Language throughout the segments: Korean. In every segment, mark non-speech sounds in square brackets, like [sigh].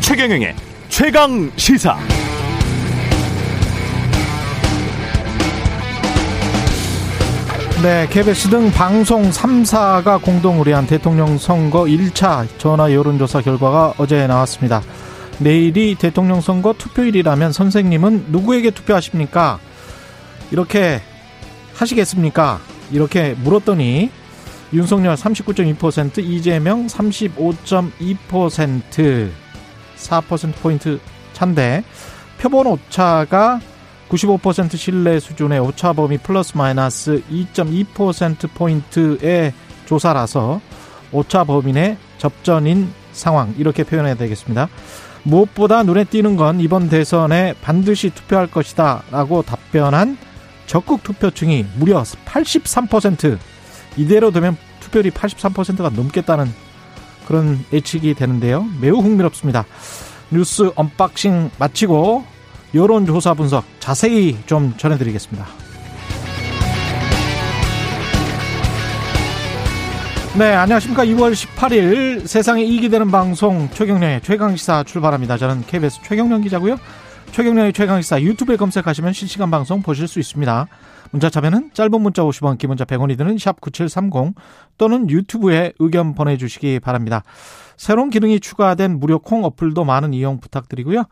최경영의 최강 시사. 네, KBS 등 방송 3사가 공동 의뢰한 대통령 선거 1차 전화 여론조사 결과가 어제 나왔습니다. 내일이 대통령 선거 투표일이라면 선생님은 누구에게 투표하십니까? 이렇게 하시겠습니까? 이렇게 물었더니 윤석열 39.2%, 이재명 35.2%, 4%포인트 차인데 표본 오차가 95% 신뢰 수준의 오차 범위 플러스 마이너스 2.2%포인트의 조사라서 오차 범위 내 접전인 상황 이렇게 표현해야 되겠습니다. 무엇보다 눈에 띄는 건 이번 대선에 반드시 투표할 것이다 라고 답변한 적극 투표층이 무려 83% 이대로 되면 투표율이 83%가 넘겠다는 그런 예측이 되는데요. 매우 흥미롭습니다. 뉴스 언박싱 마치고 여론조사 분석 자세히 좀 전해드리겠습니다. 네, 안녕하십니까. 2월 18일 세상에 이익이 되는 방송 최경영의 최강시사 출발합니다. 저는 KBS 최경영 기자고요. 최경영의 최강시사 유튜브에 검색하시면 실시간 방송 보실 수 있습니다. 문자 참여는 짧은 문자 50원, 긴 문자 100원이 드는 샵9730 또는 유튜브에 의견 보내주시기 바랍니다. 새로운 기능이 추가된 무료 콩 어플도 많은 이용 부탁드리고요.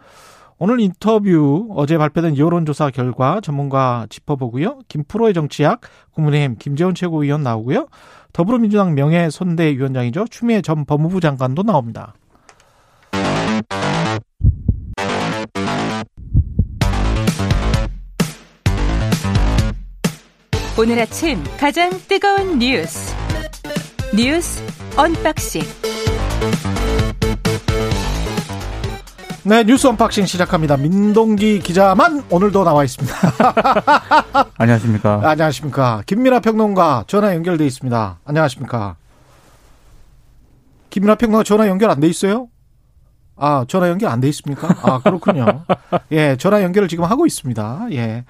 오늘 인터뷰 어제 발표된 여론조사 결과 전문가 짚어보고요. 김프로의 정치학 국민의힘 김재원 최고위원 나오고요. 더불어민주당 명예 선대위원장이죠. 추미애 전 법무부 장관도 나옵니다. 오늘 아침 가장 뜨거운 뉴스 뉴스 언박싱 네, 뉴스 언박싱 시작합니다. 민동기 기자만 오늘도 나와 있습니다. [laughs] 안녕하십니까. 안녕하십니까. 김민하 평론가 전화 연결돼 있습니다. 안녕하십니까. 김민하 평론가 전화 연결 안 돼 있어요? 아, 전화 연결 안 돼 있습니까? 아, 그렇군요. [laughs] 예, 전화 연결을 지금 하고 있습니다. 예.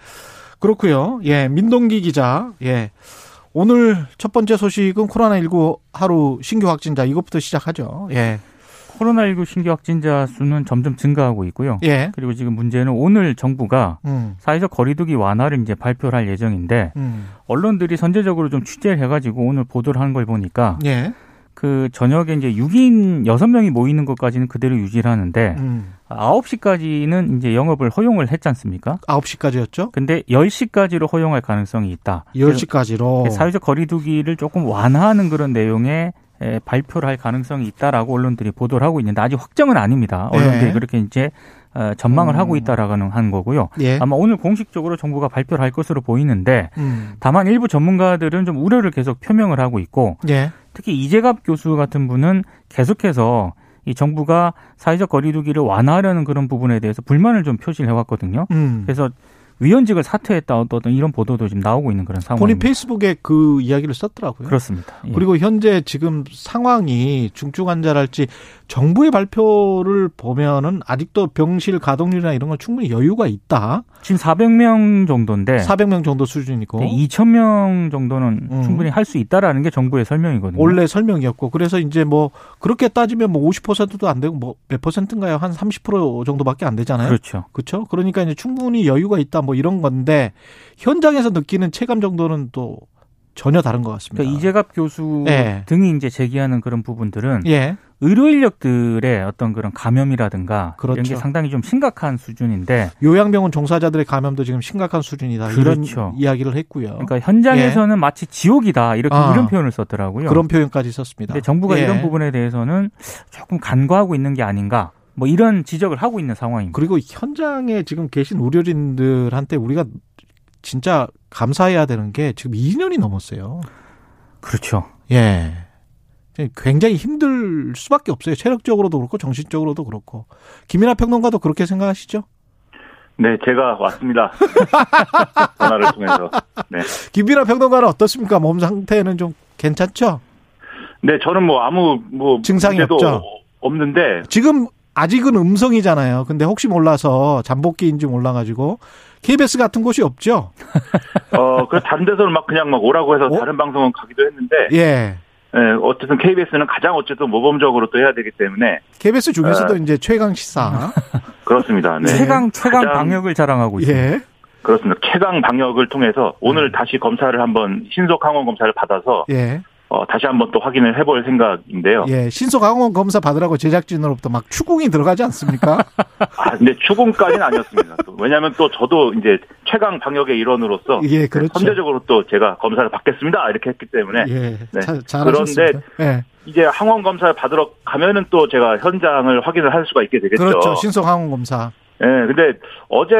그렇고요. 예, 민동기 기자. 예. 오늘 첫 번째 소식은 코로나19 하루 신규 확진자 이것부터 시작하죠. 예. 코로나19 신규 확진자 수는 점점 증가하고 있고요. 예. 그리고 지금 문제는 오늘 정부가 음. 사회적 거리두기 완화를 이제 발표를 할 예정인데 음. 언론들이 선제적으로 좀 취재를 해가지고 오늘 보도를 한걸 보니까 예. 그 저녁에 이제 6인 6명이 모이는 것까지는 그대로 유지를 하는데 음. 9시까지는 이제 영업을 허용을 했지 않습니까? 9시까지였죠? 근데 10시까지로 허용할 가능성이 있다. 10시까지로. 사회적 거리두기를 조금 완화하는 그런 내용의 에, 발표를 할 가능성이 있다라고 언론들이 보도를 하고 있는데 아직 확정은 아닙니다. 언론들이 네. 그렇게 이제 어, 전망을 음. 하고 있다라고는 한 거고요. 예. 아마 오늘 공식적으로 정부가 발표를 할 것으로 보이는데 음. 다만 일부 전문가들은 좀 우려를 계속 표명을 하고 있고 예. 특히 이재갑 교수 같은 분은 계속해서 이 정부가 사회적 거리두기를 완화하려는 그런 부분에 대해서 불만을 좀 표시를 해왔거든요. 음. 그래서 위원직을 사퇴했다 어떤 이런 보도도 지금 나오고 있는 그런 본인 상황입니다. 페이스북에 그 이야기를 썼더라고요. 그렇습니다. 예. 그리고 현재 지금 상황이 중증 환자랄지 정부의 발표를 보면은 아직도 병실 가동률이나 이런 건 충분히 여유가 있다. 지금 400명 정도인데 400명 정도 수준이고 2,000명 정도는 음. 충분히 할 수 있다라는 게 정부의 설명이거든요. 원래 설명이었고 그래서 이제 뭐 그렇게 따지면 뭐 50%도 안 되고 뭐 몇 퍼센트인가요? 한 30% 정도밖에 안 되잖아요. 그렇죠. 그렇죠? 그러니까 이제 충분히 여유가 있다 뭐 이런 건데 현장에서 느끼는 체감 정도는 또 전혀 다른 것 같습니다. 그러니까 이재갑 교수 예. 등이 이제 제기하는 그런 부분들은 예. 의료 인력들의 어떤 그런 감염이라든가 이런 그렇죠. 게 상당히 좀 심각한 수준인데 요양병원 종사자들의 감염도 지금 심각한 수준이다. 그렇죠. 이런 이야기를 했고요. 그러니까 현장에서는 마치 지옥이다 이렇게 예. 아. 이런 표현을 썼더라고요. 그런 표현까지 썼습니다. 정부가 예. 이런 부분에 대해서는 조금 간과하고 있는 게 아닌가 뭐 이런 지적을 하고 있는 상황입니다. 그리고 현장에 지금 계신 의료진들한테 우리가 진짜 감사해야 되는 게 지금 2년이 넘었어요. 그렇죠. 예. 굉장히 힘들 수밖에 없어요. 체력적으로도 그렇고 정신적으로도 그렇고. 김민아 평론가도 그렇게 생각하시죠? 네, 제가 왔습니다. [laughs] 전화를 통해서. 네. 김민아 평론가는 어떻습니까? 몸 상태는 좀 괜찮죠? 네, 저는 뭐 아무 뭐 증상이 없죠? 없는데 지금 아직은 음성이잖아요. 근데 혹시 몰라서 잠복기인지 몰라가지고 KBS 같은 곳이 없죠? 어, 그 다른 데서는 막 그냥 막 오라고 해서 어? 다른 방송은 가기도 했는데, 예. 예, 어쨌든 KBS는 가장 어쨌든 모범적으로 또 해야 되기 때문에, KBS 중에서도 아. 이제 최강 시사. [laughs] 그렇습니다. 네. 최강 최강 방역을 자랑하고 있습니다. 예. 그렇습니다. 최강 방역을 통해서 오늘 음. 다시 검사를 한번 신속 항원 검사를 받아서 예. 어, 다시 한번 또 확인을 해볼 생각인데요. 예. 신속 항원 검사 받으라고 제작진으로부터 막 추궁이 들어가지 않습니까? [laughs] 아, 근데 추궁까지는 아니었습니다. 또 왜냐하면 또 저도 이제 최강 방역의 일원으로서 예, 그렇죠. 선제적으로 또 제가 검사를 받겠습니다 이렇게 했기 때문에 예. 네. 자, 잘하셨습니다. 예. 이제 항원 검사를 받으러 가면은 또 제가 현장을 확인을 할 수가 있게 되겠죠. 그렇죠. 신속 항원 검사. 예, 근데 어제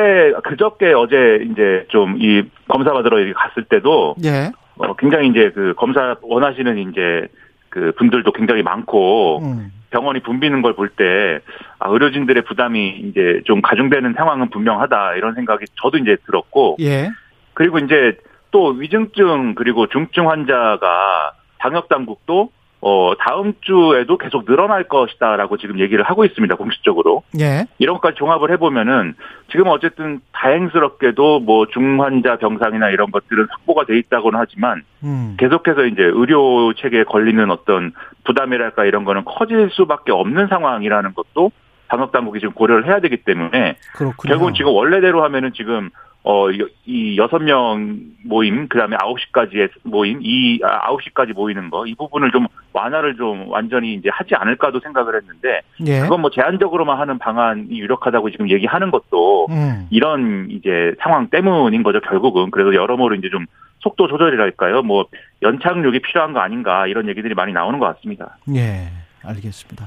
그저께 어제 이제 좀 이 검사 받으러 갔을 때도 예. 어, 굉장히 이제 그 검사 원하시는 이제 그 분들도 굉장히 많고 음. 병원이 붐비는 걸 볼 때 아, 의료진들의 부담이 이제 좀 가중되는 상황은 분명하다 이런 생각이 저도 이제 들었고 예. 그리고 이제 또 위중증 그리고 중증 환자가 방역 당국도 어 다음 주에도 계속 늘어날 것이다라고 지금 얘기를 하고 있습니다 공식적으로 예. 이런 것까지 종합을 해보면은 지금 어쨌든 다행스럽게도 뭐 중환자 병상이나 이런 것들은 확보가 돼 있다고는 하지만 음. 계속해서 이제 의료 체계에 걸리는 어떤 부담이랄까 이런 거는 커질 수밖에 없는 상황이라는 것도 방역 당국이 지금 고려를 해야 되기 때문에. 결국은 지금 원래대로 하면은 지금 어 이 여섯 명 모임 그 다음에 아홉 시까지의 모임 이 아, 아홉 시까지 모이는 거 이 부분을 좀 완화를 좀 완전히 이제 하지 않을까도 생각을 했는데 예. 그건 뭐 제한적으로만 하는 방안이 유력하다고 지금 얘기하는 것도 음. 이런 이제 상황 때문인 거죠 결국은 그래서 여러모로 이제 좀 속도 조절이랄까요 뭐 연착륙이 필요한 거 아닌가 이런 얘기들이 많이 나오는 것 같습니다. 예. 알겠습니다.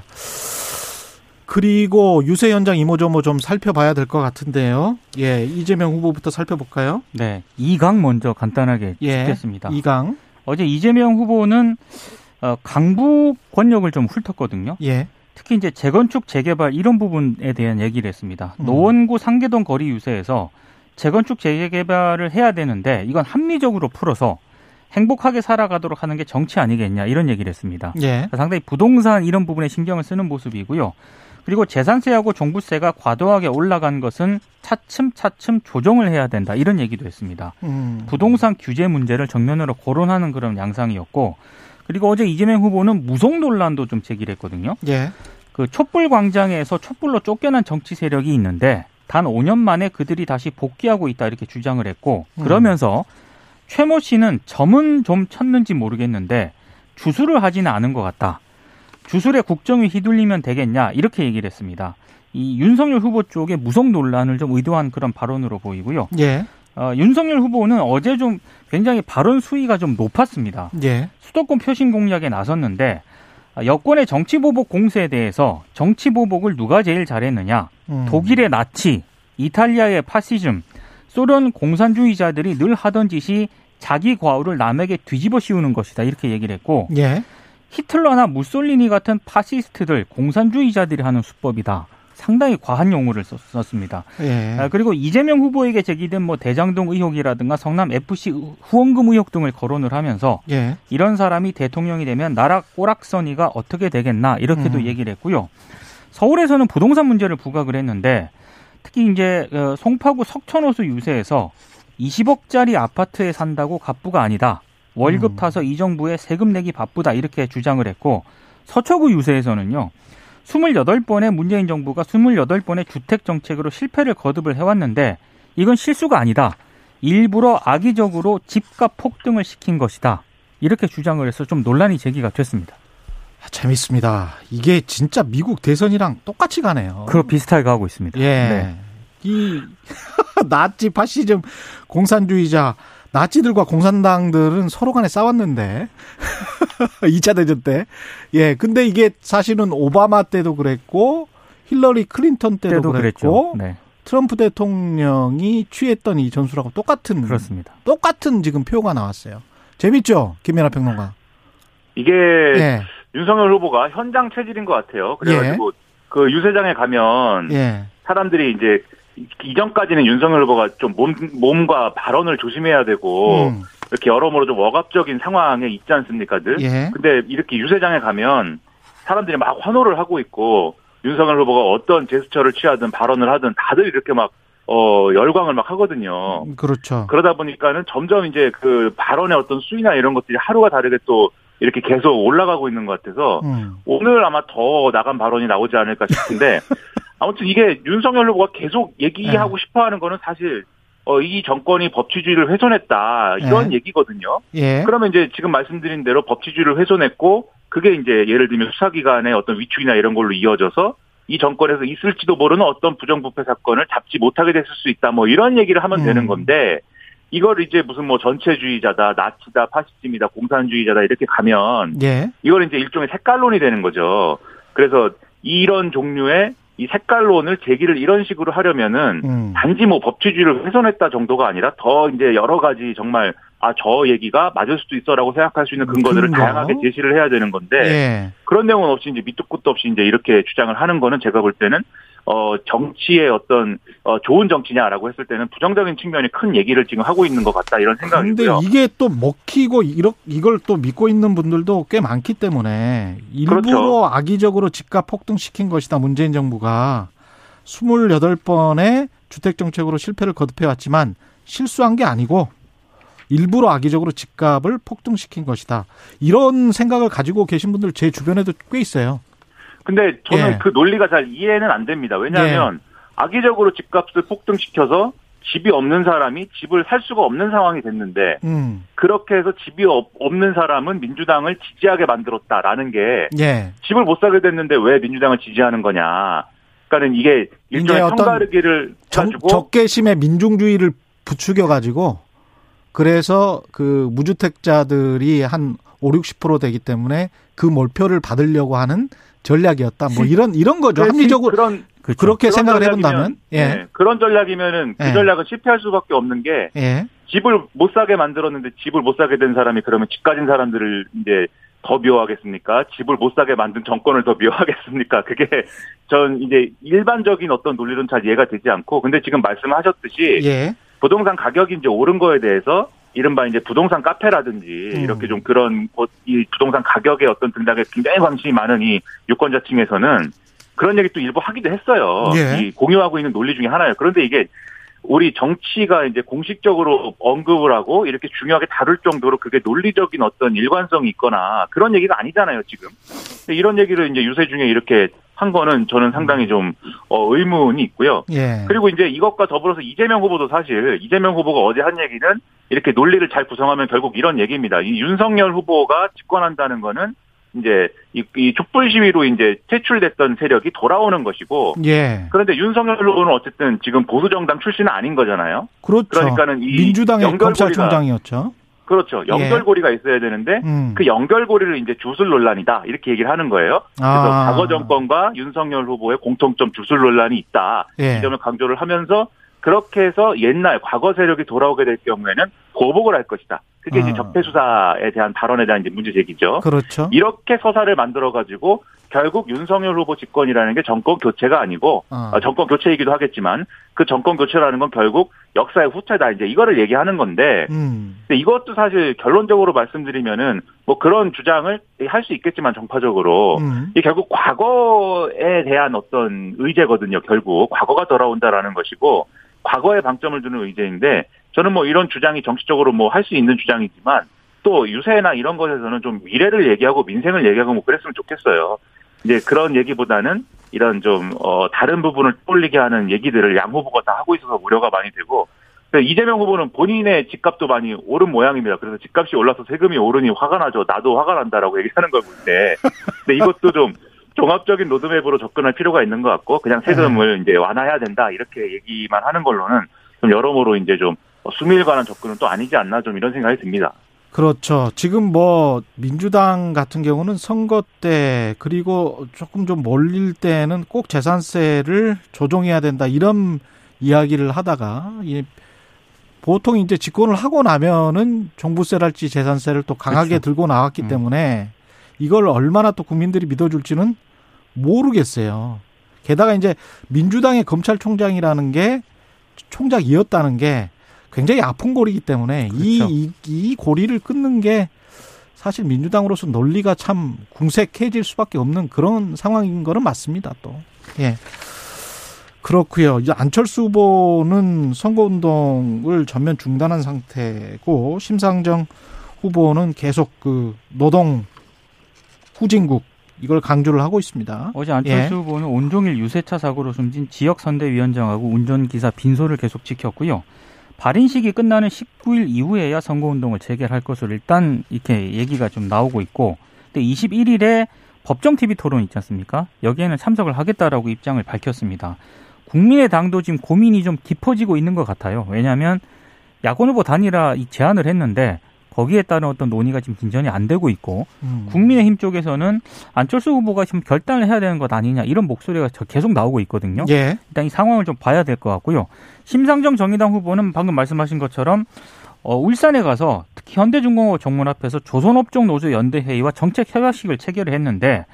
그리고 유세 현장 이모저모 좀 살펴봐야 될 것 같은데요. 예. 이재명 후보부터 살펴볼까요? 네, 이강 먼저 간단하게 예. 짚겠습니다. 이강. 어제 이재명 후보는 어, 강북 권력을 좀 훑었거든요. 예. 특히 이제 재건축 재개발 이런 부분에 대한 얘기를 했습니다. 음. 노원구 상계동 거리 유세에서 재건축 재개발을 해야 되는데 이건 합리적으로 풀어서 행복하게 살아가도록 하는 게 정치 아니겠냐 이런 얘기를 했습니다. 예. 상당히 부동산 이런 부분에 신경을 쓰는 모습이고요. 그리고 재산세하고 종부세가 과도하게 올라간 것은 차츰차츰 조정을 해야 된다 이런 얘기도 했습니다. 음. 부동산 규제 문제를 정면으로 거론하는 그런 양상이었고 그리고 어제 이재명 후보는 무속 논란도 좀 제기를 했거든요. 예. 그 촛불 광장에서 촛불로 쫓겨난 정치 세력이 있는데 단 5년 만에 그들이 다시 복귀하고 있다 이렇게 주장을 했고 음. 그러면서 최모 씨는 점은 좀 쳤는지 모르겠는데 주술을 하지는 않은 것 같다. 주술에 국정이 휘둘리면 되겠냐 이렇게 얘기를 했습니다. 이 윤석열 후보 쪽의 무속 논란을 좀 의도한 그런 발언으로 보이고요. 예. 어, 윤석열 후보는 어제 좀 굉장히 발언 수위가 좀 높았습니다. 예. 수도권 표심 공략에 나섰는데 아, 여권의 정치 보복 공세에 대해서 정치 보복을 누가 제일 잘했느냐? 음. 독일의 나치, 이탈리아의 파시즘, 소련 공산주의자들이 늘 하던 짓이 자기 과오를 남에게 뒤집어 씌우는 것이다 이렇게 얘기를 했고 예. 히틀러나 무솔리니 같은 파시스트들 공산주의자들이 하는 수법이다. 상당히 과한 용어를 썼, 썼습니다. 예. 아, 그리고 이재명 후보에게 제기된 뭐 대장동 의혹이라든가 성남 FC 후원금 의혹 등을 거론을 하면서 예. 이런 사람이 대통령이 되면 나라 꼬락서니가 어떻게 되겠나 이렇게도 음. 얘기를 했고요. 서울에서는 부동산 문제를 부각을 했는데 특히 이제 어, 송파구 석천호수 유세에서 20억짜리 아파트에 산다고 갑부가 아니다. 월급 음. 타서 이 정부에 세금 내기 바쁘다 이렇게 주장을 했고 서초구 유세에서는요. 28번의 문재인 정부가 28번의 주택 정책으로 실패를 거듭을 해왔는데 이건 실수가 아니다. 일부러 악의적으로 집값 폭등을 시킨 것이다. 이렇게 주장을 해서 좀 논란이 제기가 됐습니다. 아, 재밌습니다. 이게 진짜 미국 대선이랑 똑같이 가네요. 그거 비슷하게 가고 있습니다. 예. 네. 이 [laughs] 나치 파시즘 공산주의자 나치들과 공산당들은 서로 간에 싸웠는데 [laughs] 2차 대전 때. 예. 근데 이게 사실은 오바마 때도 그랬고 힐러리 클린턴 때도, 때도 그랬고 그랬죠. 네, 트럼프 대통령이 취했던 이 전술하고 똑같은 그렇습니다. 똑같은 지금 표가 나왔어요. 재밌죠? 김연아 평론가. 이게 예. 윤석열 후보가 현장 체질인 것 같아요. 그래가지고 그 유세장에 가면 예. 사람들이 이제 이전까지는 윤석열 후보가 좀 몸, 몸과 발언을 조심해야 되고 음. 이렇게 여러모로 좀 억압적인 상황에 있지 않습니까 들? 예. 근데 이렇게 유세장에 가면 사람들이 막 환호를 하고 있고 윤석열 후보가 어떤 제스처를 취하든 발언을 하든 다들 이렇게 막 어, 열광을 막 하거든요. 그렇죠. 그러다 보니까는 점점 이제 그 발언의 어떤 수위나 이런 것들이 하루가 다르게 또 이렇게 계속 올라가고 있는 것 같아서 음. 오늘 아마 더 나간 발언이 나오지 않을까 싶은데 [laughs] 아무튼 이게 윤석열 후보가 계속 얘기하고 네. 싶어 하는 거는 사실 어, 이 정권이 법치주의를 훼손했다 이런 네. 얘기거든요. 예. 그러면 이제 지금 말씀드린 대로 법치주의를 훼손했고 그게 이제 예를 들면 수사기관의 어떤 위축이나 이런 걸로 이어져서 이 정권에서 있을지도 모르는 어떤 부정부패 사건을 잡지 못하게 됐을 수 있다 뭐 이런 얘기를 하면 음. 되는 건데 이걸 이제 무슨 뭐 전체주의자다 나치다 파시즘이다 공산주의자다 이렇게 가면 예. 이걸 이제 일종의 색깔론이 되는 거죠. 그래서 이런 종류의 이 색깔론을 제기를 이런 식으로 하려면은 음. 단지 뭐 법치주의를 훼손했다 정도가 아니라 더 이제 여러 가지 정말 아 저 얘기가 맞을 수도 있어라고 생각할 수 있는 근거들을 근거? 다양하게 제시를 해야 되는 건데 예. 그런 내용은 없이 이제 밑도 끝도 없이 이제 이렇게 주장을 하는 거는 제가 볼 때는 어 정치의 어떤 어 좋은 정치냐라고 했을 때는 부정적인 측면이 큰 얘기를 지금 하고 있는 것 같다 이런 근데 생각이고요. 이게 또 먹히고 이러, 이걸 또 믿고 있는 분들도 꽤 많기 때문에 일부러 그렇죠. 악의적으로 집값 폭등시킨 것이다. 문재인 정부가 28번의 주택 정책으로 실패를 거듭해 왔지만 실수한 게 아니고 일부러 악의적으로 집값을 폭등시킨 것이다. 이런 생각을 가지고 계신 분들 제 주변에도 꽤 있어요. 근데 저는 예. 그 논리가 잘 이해는 안 됩니다. 왜냐하면 악의적으로 집값을 폭등시켜서 집이 없는 사람이 집을 살 수가 없는 상황이 됐는데 음. 그렇게 해서 집이 없- 없는 사람은 민주당을 지지하게 만들었다라는 게 예. 집을 못 사게 됐는데 왜 민주당을 지지하는 거냐. 그러니까는 이게 일종의 정, 가지고 적개심의 민중주의를 부추겨 가지고 그래서 그 무주택자들이 한 5, 60% 되기 때문에 그 몰표를 받으려고 하는 전략이었다. 뭐 이런 이런 거죠. 합리적으로 그런 그렇죠. 그렇게 생각을 해 전략이면- 본다면 예. 네, 그런 전략이면은 그 예. 전략은 실패할 수밖에 없는 게 예. 집을 못 사게 만들었는데 집을 못 사게 된 사람이 그러면 집 가진 사람들을 이제 더 미워하겠습니까? 집을 못 사게 만든 정권을 더 미워하겠습니까? 그게 전 이제 일반적인 어떤 논리는 잘 이해가 되지 않고 근데 지금 말씀하셨듯이 예. 부동산 가격이 이제 오른 거에 대해서 이른바 이제 부동산 카페라든지 음. 이렇게 좀 그런 어, 이 부동산 가격의 어떤 등락에 굉장히 관심이 많은 이 유권자층에서는 그런 얘기 또 일부 하기도 했어요. 예. 이 공유하고 있는 논리 중에 하나예요. 그런데 이게 우리 정치가 이제 공식적으로 언급을 하고 이렇게 중요하게 다룰 정도로 그게 논리적인 어떤 일관성이 있거나 그런 얘기가 아니잖아요, 지금. 이런 얘기를 이제 유세 중에 이렇게 한 거는 저는 상당히 좀 어, 의문이 있고요. 예. 그리고 이제 이것과 더불어서 이재명 후보도 사실 이재명 후보가 어제 한 얘기는 이렇게 논리를 잘 구성하면 결국 이런 얘기입니다. 이 윤석열 후보가 집권한다는 거는 이제 이, 이 촛불 시위로 이제 퇴출됐던 세력이 돌아오는 것이고 예. 그런데 윤석열 후보는 어쨌든 지금 보수 정당 출신은 아닌 거잖아요. 그렇죠. 그러니까는 이 민주당의 연결고리가- 검찰총장이었죠. 그렇죠. 연결고리가 있어야 되는데 음. 그 연결고리를 이제 주술 논란이다 이렇게 얘기를 하는 거예요. 그래서 아. 과거 정권과 윤석열 후보의 공통점 주술 논란이 있다. 예. 이 점을 강조를 하면서 그렇게 해서 옛날 과거 세력이 돌아오게 될 경우에는 보복을 할 것이다. 그게 이제 아. 적폐 수사에 대한 발언에 대한 이제 문제 제기죠. 그렇죠. 이렇게 서사를 만들어 가지고 결국 윤석열 후보 집권이라는 게 정권 교체가 아니고 어. 아, 정권 교체이기도 하겠지만 그 정권 교체라는 건 결국 역사의 후퇴다 이제 이거를 얘기하는 건데 음. 근데 이것도 사실 결론적으로 말씀드리면은 뭐 그런 주장을 할 수 있겠지만 정파적으로 음. 이게 결국 과거에 대한 어떤 의제거든요. 결국 과거가 돌아온다라는 것이고 과거에 방점을 두는 의제인데 저는 뭐 이런 주장이 정치적으로 뭐 할 수 있는 주장이지만 또 유세나 이런 것에서는 좀 미래를 얘기하고 민생을 얘기하고 뭐 그랬으면 좋겠어요. 이제 그런 얘기보다는 이런 좀 어, 다른 부분을 떠올리게 하는 얘기들을 양 후보가 다 하고 있어서 우려가 많이 되고 이재명 후보는 본인의 집값도 많이 오른 모양입니다. 그래서 집값이 올라서 세금이 오르니 화가 나죠. 나도 화가 난다라고 얘기하는 걸 볼 때. 근데 이것도 좀 종합적인 로드맵으로 접근할 필요가 있는 것 같고 그냥 세금을 이제 완화해야 된다 이렇게 얘기만 하는 걸로는 좀 여러모로 이제 좀 수밀 관한 접근은 또 아니지 않나 좀 이런 생각이 듭니다. 그렇죠. 지금 뭐 민주당 같은 경우는 선거 때 그리고 조금 좀 몰릴 때는 꼭 재산세를 조정해야 된다 이런 이야기를 하다가 이 보통 이제 집권을 하고 나면은 종부세랄지 재산세를 또 강하게 그렇죠. 들고 나왔기 음. 때문에 이걸 얼마나 또 국민들이 믿어줄지는 모르겠어요. 게다가 이제 민주당의 검찰총장이라는 게 총장이었다는 게 굉장히 아픈 고리이기 때문에 이, 그렇죠. 이, 이 고리를 끊는 게 사실 민주당으로서 논리가 참 궁색해질 수밖에 없는 그런 상황인 거는 맞습니다, 또. 예. 그렇고요. 이제 안철수 후보는 선거운동을 전면 중단한 상태고 심상정 후보는 계속 그 노동 후진국 이걸 강조를 하고 있습니다. 어제 안철수 예. 후보는 온종일 유세차 사고로 숨진 지역 선대위원장하고 운전기사 빈소를 계속 지켰고요. 발인식이 끝나는 19일 이후에야 선거운동을 재개할 것으로 일단 이렇게 얘기가 좀 나오고 있고, 근데 21일에 법정 TV 토론 있지 않습니까? 여기에는 참석을 하겠다라고 입장을 밝혔습니다. 국민의당도 지금 고민이 좀 깊어지고 있는 것 같아요. 왜냐하면 야권 후보 단일화 제안을 했는데 거기에 따른 어떤 논의가 지금 진전이 안 되고 있고 음. 국민의힘 쪽에서는 안철수 후보가 지금 결단을 해야 되는 것 아니냐 이런 목소리가 계속 나오고 있거든요. 예. 일단 이 상황을 좀 봐야 될 것 같고요. 심상정 정의당 후보는 방금 말씀하신 것처럼 어, 울산에 가서 특히 현대중공업 정문 앞에서 조선업종 노조 연대회의와 정책 협약식을 체결을 했는데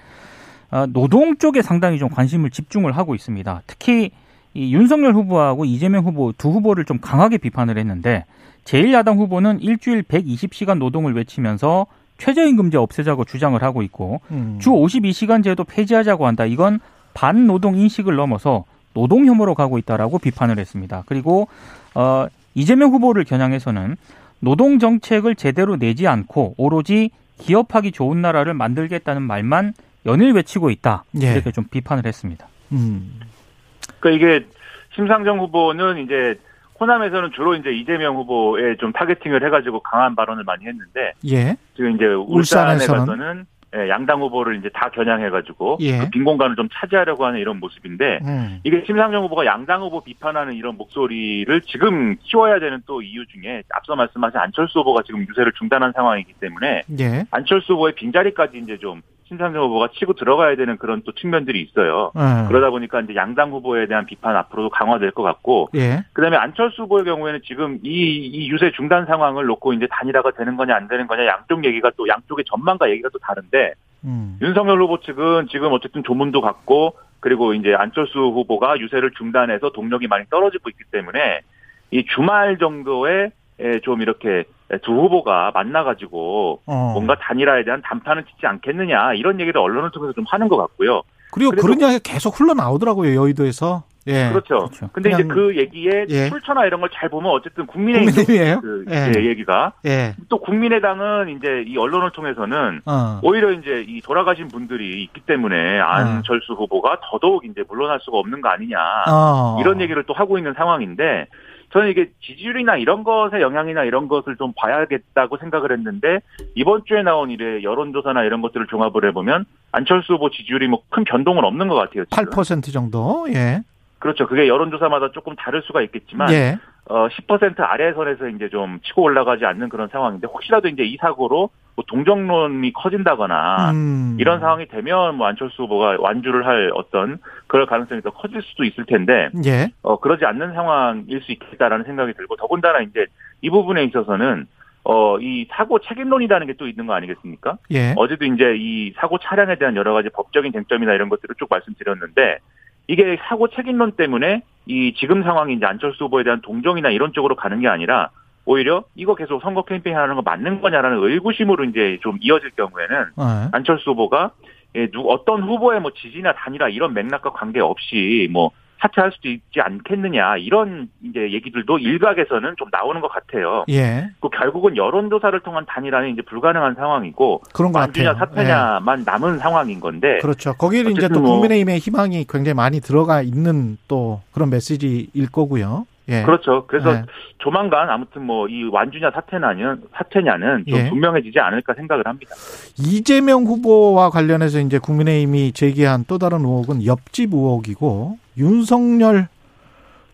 어, 노동 쪽에 상당히 좀 관심을 집중을 하고 있습니다. 특히 이 윤석열 후보하고 이재명 후보 두 후보를 좀 강하게 비판을 했는데 제1야당 후보는 일주일 120시간 노동을 외치면서 최저임금제 없애자고 주장을 하고 있고 음. 주 52시간제도 폐지하자고 한다. 이건 반노동 인식을 넘어서 노동 혐오로 가고 있다라고 비판을 했습니다. 그리고 어 이재명 후보를 겨냥해서는 노동 정책을 제대로 내지 않고 오로지 기업하기 좋은 나라를 만들겠다는 말만 연일 외치고 있다. 예. 이렇게 좀 비판을 했습니다. 음. 그러니까 이게 심상정 후보는 이제 호남에서는 주로 이제 이재명 후보에 좀 타겟팅을 해가지고 강한 발언을 많이 했는데 예. 지금 이제 울산에? 가서는 예, 양당 후보를 이제 다 겨냥해가지고 예. 그빈 공간을 좀 차지하려고 하는 이런 모습인데 음. 이게 심상정 후보가 양당 후보 비판하는 이런 목소리를 지금 키워야 되는 또 이유 중에 앞서 말씀하신 안철수 후보가 지금 유세를 중단한 상황이기 때문에 예. 안철수 후보의 빈자리까지 이제 좀 신상정 후보가 치고 들어가야 되는 그런 또 측면들이 있어요. 음. 그러다 보니까 이제 양당 후보에 대한 비판 앞으로도 강화될 것 같고, 예. 그다음에 안철수 후보의 경우에는 지금 이, 이 유세 중단 상황을 놓고 이제 단일화가 되는 거냐 안 되는 거냐 양쪽 얘기가 또 양쪽의 전망과 얘기가 또 다른데, 음. 윤석열 후보 측은 지금 어쨌든 조문도 갖고 그리고 이제 안철수 후보가 유세를 중단해서 동력이 많이 떨어지고 있기 때문에 이 주말 정도에 좀 이렇게 두 후보가 만나가지고 어. 뭔가 단일화에 대한 담판을 짓지 않겠느냐 이런 얘기를 언론을 통해서 좀 하는 것 같고요. 그리고 그런 이야기가 계속 흘러나오더라고요 여의도에서. 예. 그렇죠. 그렇죠. 근데 이제 그 얘기에 예. 출처나 이런 걸 잘 보면 어쨌든 국민의힘 그 예. 예. 얘기가 예. 또 국민의당은 이제 이 언론을 통해서는 어. 오히려 이제 이 돌아가신 분들이 있기 때문에 안철수 어. 후보가 더더욱 이제 물러날 수가 없는 거 아니냐 어. 이런 얘기를 또 하고 있는 상황인데 저는 이게 지지율이나 이런 것의 영향이나 이런 것을 좀 봐야겠다고 생각을 했는데 이번 주에 나온 이래 여론조사나 이런 것들을 종합을 해보면 안철수 후보 지지율이 뭐 큰 변동은 없는 것 같아요. 지금. 8% 정도. 예. 그렇죠. 그게 여론조사마다 조금 다를 수가 있겠지만 예. 어, 10% 아래 선에서 이제 좀 치고 올라가지 않는 그런 상황인데 혹시라도 이제 이 사고로 뭐 동정론이 커진다거나 음. 이런 상황이 되면 뭐 안철수 후보가 완주를 할 어떤 그럴 가능성이 더 커질 수도 있을 텐데 예. 어, 그러지 않는 상황일 수 있겠다라는 생각이 들고 더군다나 이제 이 부분에 있어서는 어, 이 사고 책임론이라는 게 또 있는 거 아니겠습니까? 예. 어제도 이제 이 사고 차량에 대한 여러 가지 법적인 쟁점이나 이런 것들을 쭉 말씀드렸는데 이게 사고 책임론 때문에 이 지금 상황이 이제 안철수 후보에 대한 동정이나 이런 쪽으로 가는 게 아니라 오히려 이거 계속 선거 캠페인 하는 거 맞는 거냐라는 의구심으로 이제 좀 이어질 경우에는 네. 안철수 후보가 예, 누 어떤 후보의 뭐 지지나 단일화 이런 맥락과 관계없이 뭐 사퇴할 수도 있지 않겠느냐 이런 이제 얘기들도 일각에서는 좀 나오는 것 같아요. 예. 그 결국은 여론조사를 통한 단일화는 이제 불가능한 상황이고 그런 것 완주냐 같아요. 사퇴냐만 예. 남은 상황인 건데. 그렇죠. 거기에 이제 또뭐 국민의힘의 희망이 굉장히 많이 들어가 있는 또 그런 메시지일 거고요. 예. 그렇죠. 그래서 예. 조만간 아무튼 뭐 이 완주냐 사퇴냐는 사퇴냐는 좀 예. 분명해지지 않을까 생각을 합니다. 이재명 후보와 관련해서 이제 국민의힘이 제기한 또 다른 의혹은 옆집 의혹이고 윤석열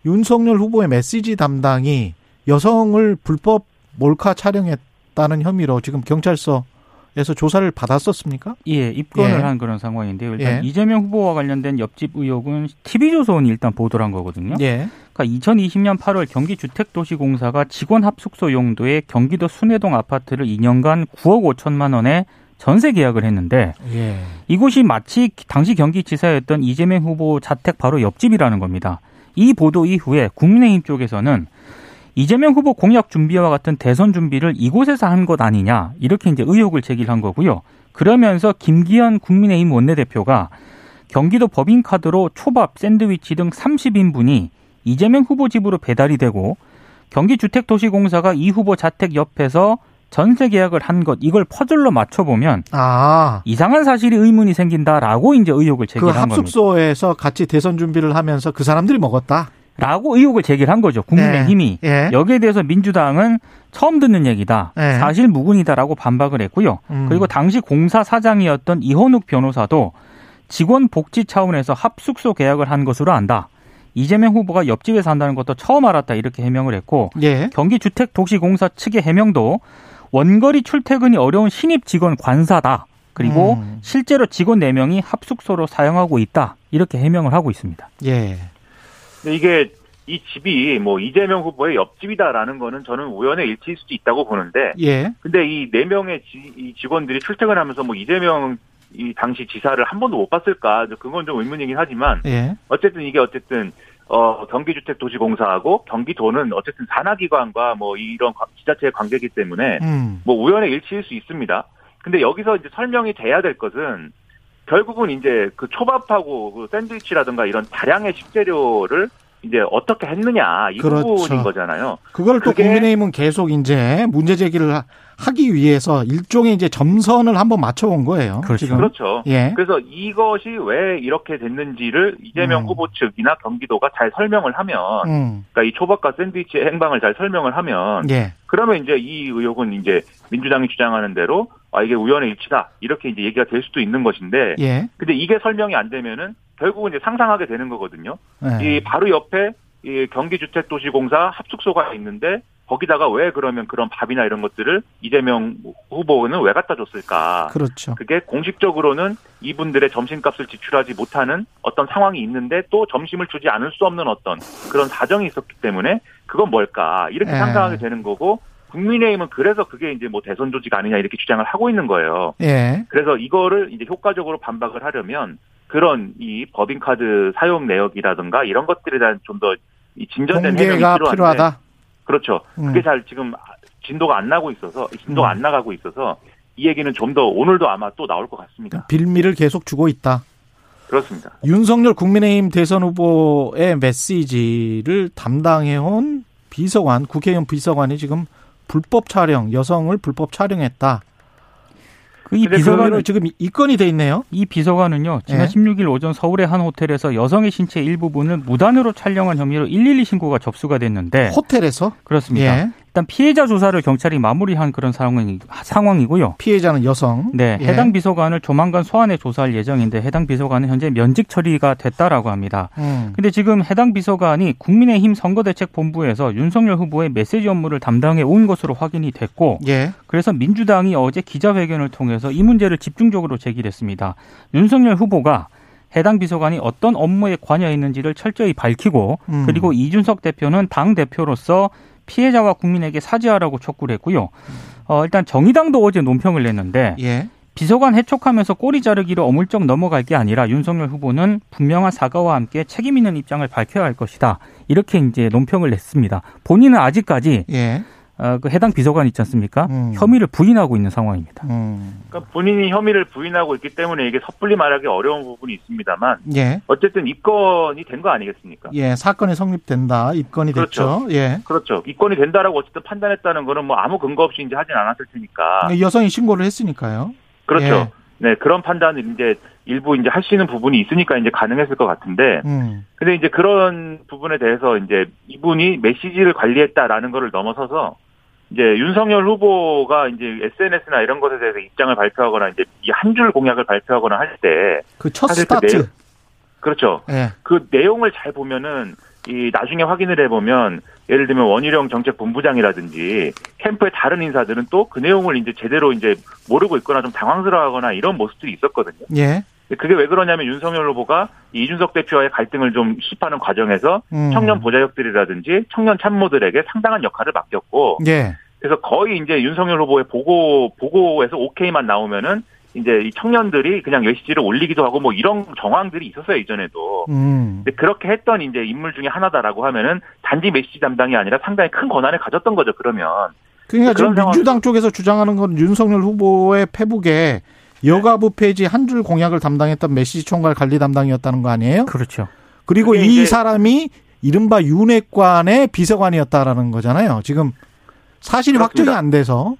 윤석열 후보의 메시지 담당이 여성을 불법 몰카 촬영했다는 혐의로 지금 경찰서 에서 조사를 받았었습니까? 예, 입건을 예. 한 그런 상황인데요. 일단 예. 이재명 후보와 관련된 옆집 의혹은 TV조선이 일단 보도를 한 거거든요. 예. 그러니까 2020년 8월 경기주택도시공사가 직원 합숙소 용도의 경기도 순회동 아파트를 2년간 9억 5천만 원에 전세 계약을 했는데 예. 이곳이 마치 당시 경기지사였던 이재명 후보 자택 바로 옆집이라는 겁니다. 이 보도 이후에 국민의힘 쪽에서는 이재명 후보 공약 준비와 같은 대선 준비를 이곳에서 한 것 아니냐 이렇게 이제 의혹을 제기한 거고요. 그러면서 김기현 국민의힘 원내대표가 경기도 법인카드로 초밥, 샌드위치 등 30인분이 이재명 후보 집으로 배달이 되고 경기주택도시공사가 이 후보 자택 옆에서 전세 계약을 한 것 이걸 퍼즐로 맞춰보면 아. 이상한 사실이 의문이 생긴다라고 이제 의혹을 그 제기한 겁니다. 합숙소에서 같이 대선 준비를 하면서 그 사람들이 먹었다. 라고 의혹을 제기한 거죠. 국민의힘이. 예. 여기에 대해서 민주당은 처음 듣는 얘기다. 예. 사실 무근이다라고 반박을 했고요. 음. 그리고 당시 공사 사장이었던 이현욱 변호사도 직원 복지 차원에서 합숙소 계약을 한 것으로 안다. 이재명 후보가 옆집에 산다는 것도 처음 알았다 이렇게 해명을 했고 예. 경기 주택 도시공사 측의 해명도 원거리 출퇴근이 어려운 신입 직원 관사다. 그리고 음. 실제로 직원 4명이 합숙소로 사용하고 있다. 이렇게 해명을 하고 있습니다. 예. 근데 이게 이 집이 뭐 이재명 후보의 옆집이다라는 거는 저는 우연의 일치일 수도 있다고 보는데 예. 근데 이 네 명의 지- 이 직원들이 출퇴근하면서 뭐 이재명 이 당시 지사를 한 번도 못 봤을까 그건 좀 의문이긴 하지만 예. 어쨌든 이게 어쨌든 어 경기주택도시공사하고 경기도는 어쨌든 산하기관과 뭐 이런 관- 지자체의 관계이기 때문에 음. 뭐 우연의 일치일 수 있습니다. 근데 여기서 이제 설명이 돼야 될 것은 결국은 이제 그 초밥하고 그 샌드위치라든가 이런 다량의 식재료를 이제 어떻게 했느냐 이 그렇죠. 부분인 거잖아요. 그걸 또 국민의힘은 계속 이제 문제 제기를 하- 하기 위해서 일종의 이제 점선을 한번 맞춰온 거예요. 그렇죠. 지금. 그렇죠. 예. 그래서 이것이 왜 이렇게 됐는지를 이재명 음. 후보 측이나 경기도가 잘 설명을 하면, 음. 그러니까 이 초밥과 샌드위치의 행방을 잘 설명을 하면, 예. 그러면 이제 이 의혹은 이제 민주당이 주장하는 대로 아 이게 우연의 일치다 이렇게 이제 얘기가 될 수도 있는 것인데, 예. 근데 이게 설명이 안 되면은 결국은 이제 상상하게 되는 거거든요. 예. 이 바로 옆에 이 경기주택도시공사 합숙소가 있는데 거기다가 왜 그러면 그런 밥이나 이런 것들을 이재명 후보는 왜 갖다 줬을까? 그렇죠. 그게 공식적으로는 이분들의 점심값을 지출하지 못하는 어떤 상황이 있는데 또 점심을 주지 않을 수 없는 어떤 그런 사정이 있었기 때문에 그건 뭘까 이렇게 예. 상상하게 되는 거고 국민의힘은 그래서 그게 이제 뭐 대선 조직 아니냐 이렇게 주장을 하고 있는 거예요. 예. 그래서 이거를 이제 효과적으로 반박을 하려면 그런 이 법인카드 사용 내역이라든가 이런 것들에 대한 좀더 진전된 해명이 필요한데 필요하다. 그렇죠. 음. 그게 잘 지금 진도가 안 나고 있어서 진도가 음. 안 나가고 있어서 이 얘기는 좀 더 오늘도 아마 또 나올 것 같습니다. 빌미를 계속 주고 있다. 그렇습니다. 윤석열 국민의힘 대선 후보의 메시지를 담당해온 비서관, 국회의원 비서관이 지금 불법 촬영, 여성을 불법 촬영했다. 그이 비서관은 지금 입건이 돼 있네요. 이 비서관은요 지난 예. 16일 오전 서울의 한 호텔에서 여성의 신체 일부분을 무단으로 촬영한 혐의로 112 신고가 접수가 됐는데 호텔에서 그렇습니다. 예. 일단 피해자 조사를 경찰이 마무리한 그런 상황이, 상황이고요. 피해자는 여성. 네, 예. 해당 비서관을 조만간 소환해 조사할 예정인데 해당 비서관은 현재 면직 처리가 됐다라고 합니다. 음. 근데 지금 해당 비서관이 국민의힘 선거대책본부에서 윤석열 후보의 메시지 업무를 담당해 온 것으로 확인이 됐고 예. 그래서 민주당이 어제 기자회견을 통해서 이 문제를 집중적으로 제기했습니다. 윤석열 후보가 해당 비서관이 어떤 업무에 관여했는지를 철저히 밝히고 음. 그리고 이준석 대표는 당 대표로서 피해자와 국민에게 사죄하라고 촉구를 했고요. 어, 일단 정의당도 어제 논평을 냈는데 예. 비서관 해촉하면서 꼬리 자르기로 어물쩍 넘어갈 게 아니라 윤석열 후보는 분명한 사과와 함께 책임 있는 입장을 밝혀야 할 것이다. 이렇게 이제 논평을 냈습니다. 본인은 아직까지 예. 어, 그 해당 비서관 있지 않습니까? 음. 혐의를 부인하고 있는 상황입니다. 음. 그러니까 본인이 혐의를 부인하고 있기 때문에 이게 섣불리 말하기 어려운 부분이 있습니다만 예. 어쨌든 입건이 된 거 아니겠습니까? 예. 사건이 성립된다. 입건이 그렇죠. 됐죠. 예. 그렇죠. 입건이 된다라고 어쨌든 판단했다는 거는 뭐 아무 근거 없이 이제 하진 않았을 테니까. 여성이 신고를 했으니까요. 그렇죠. 예. 네, 그런 판단을 이제 일부 이제 할 수 있는 부분이 있으니까 이제 가능했을 것 같은데. 음. 근데 이제 그런 부분에 대해서 이제 이분이 메시지를 관리했다라는 거를 넘어서서 이제 윤석열 후보가 이제 SNS나 이런 것에 대해서 입장을 발표하거나 이제 이 한 줄 공약을 발표하거나 할 때 그첫 사실 그 스타트. 내용- 그렇죠. 예. 그 내용을 잘 보면은 이 나중에 확인을 해보면 예를 들면 원희룡 정책본부장이라든지 캠프의 다른 인사들은 또 그 내용을 이제 제대로 이제 모르고 있거나 좀 당황스러워하거나 이런 모습들이 있었거든요. 예. 그게 왜 그러냐면 윤석열 후보가 이 이준석 대표와의 갈등을 좀 수습하는 과정에서 음. 청년 보좌역들이라든지 청년 참모들에게 상당한 역할을 맡겼고 예. 그래서 거의 이제 윤석열 후보의 보고 보고에서 오케이만 나오면은 이제 이 청년들이 그냥 메시지를 올리기도 하고 뭐 이런 정황들이 있었어요 이전에도. 음. 근데 그렇게 했던 이제 인물 중에 하나다라고 하면은 단지 메시지 담당이 아니라 상당히 큰 권한을 가졌던 거죠. 그러면 그러니까 지금 그런 민주당 쪽에서 주장하는 건 윤석열 후보의 페북에 여가부 폐지 한 줄 공약을 담당했던 메시지 총괄 관리 담당이었다는 거 아니에요? 그렇죠. 그리고 이 이제- 사람이 이른바 윤핵관의 비서관이었다라는 거잖아요. 지금 사실이 그렇습니다. 확정이 안 돼서.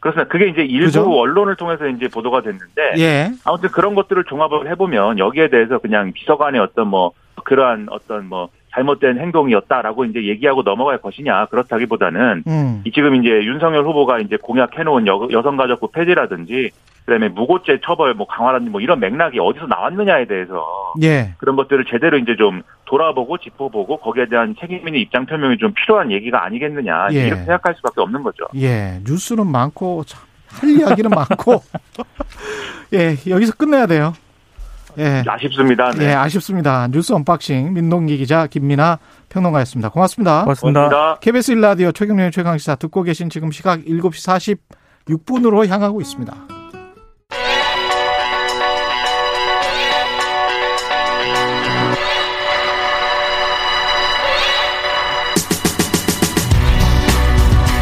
그렇습니다. 그게 이제 일부 그죠? 언론을 통해서 이제 보도가 됐는데 예. 아무튼 그런 것들을 종합을 해보면 여기에 대해서 그냥 비서관의 어떤 뭐 그러한 어떤 뭐 잘못된 행동이었다라고 이제 얘기하고 넘어갈 것이냐 그렇다기보다는 음. 이 지금 이제 윤석열 후보가 이제 공약해놓은 여, 여성가족부 폐지라든지 그다음에 무고죄 처벌 뭐 강화라든지 뭐 이런 맥락이 어디서 나왔느냐에 대해서 예. 그런 것들을 제대로 이제 좀 돌아보고 짚어보고 거기에 대한 책임 있는 입장 표명이 좀 필요한 얘기가 아니겠느냐 예. 이렇게 생각할 수밖에 없는 거죠. 예. 뉴스는 많고 참, 할 이야기는 [laughs] 많고. 예. 여기서 끝내야 돼요. 예. 아쉽습니다. 네. 예, 아쉽습니다. 뉴스 언박싱 민동기 기자 김민하 평론가였습니다. 고맙습니다. 고맙습니다. 고맙습니다. KBS 일라디오 최경영의 최강시사 듣고 계신 지금 시각 7시 46분으로 향하고 있습니다.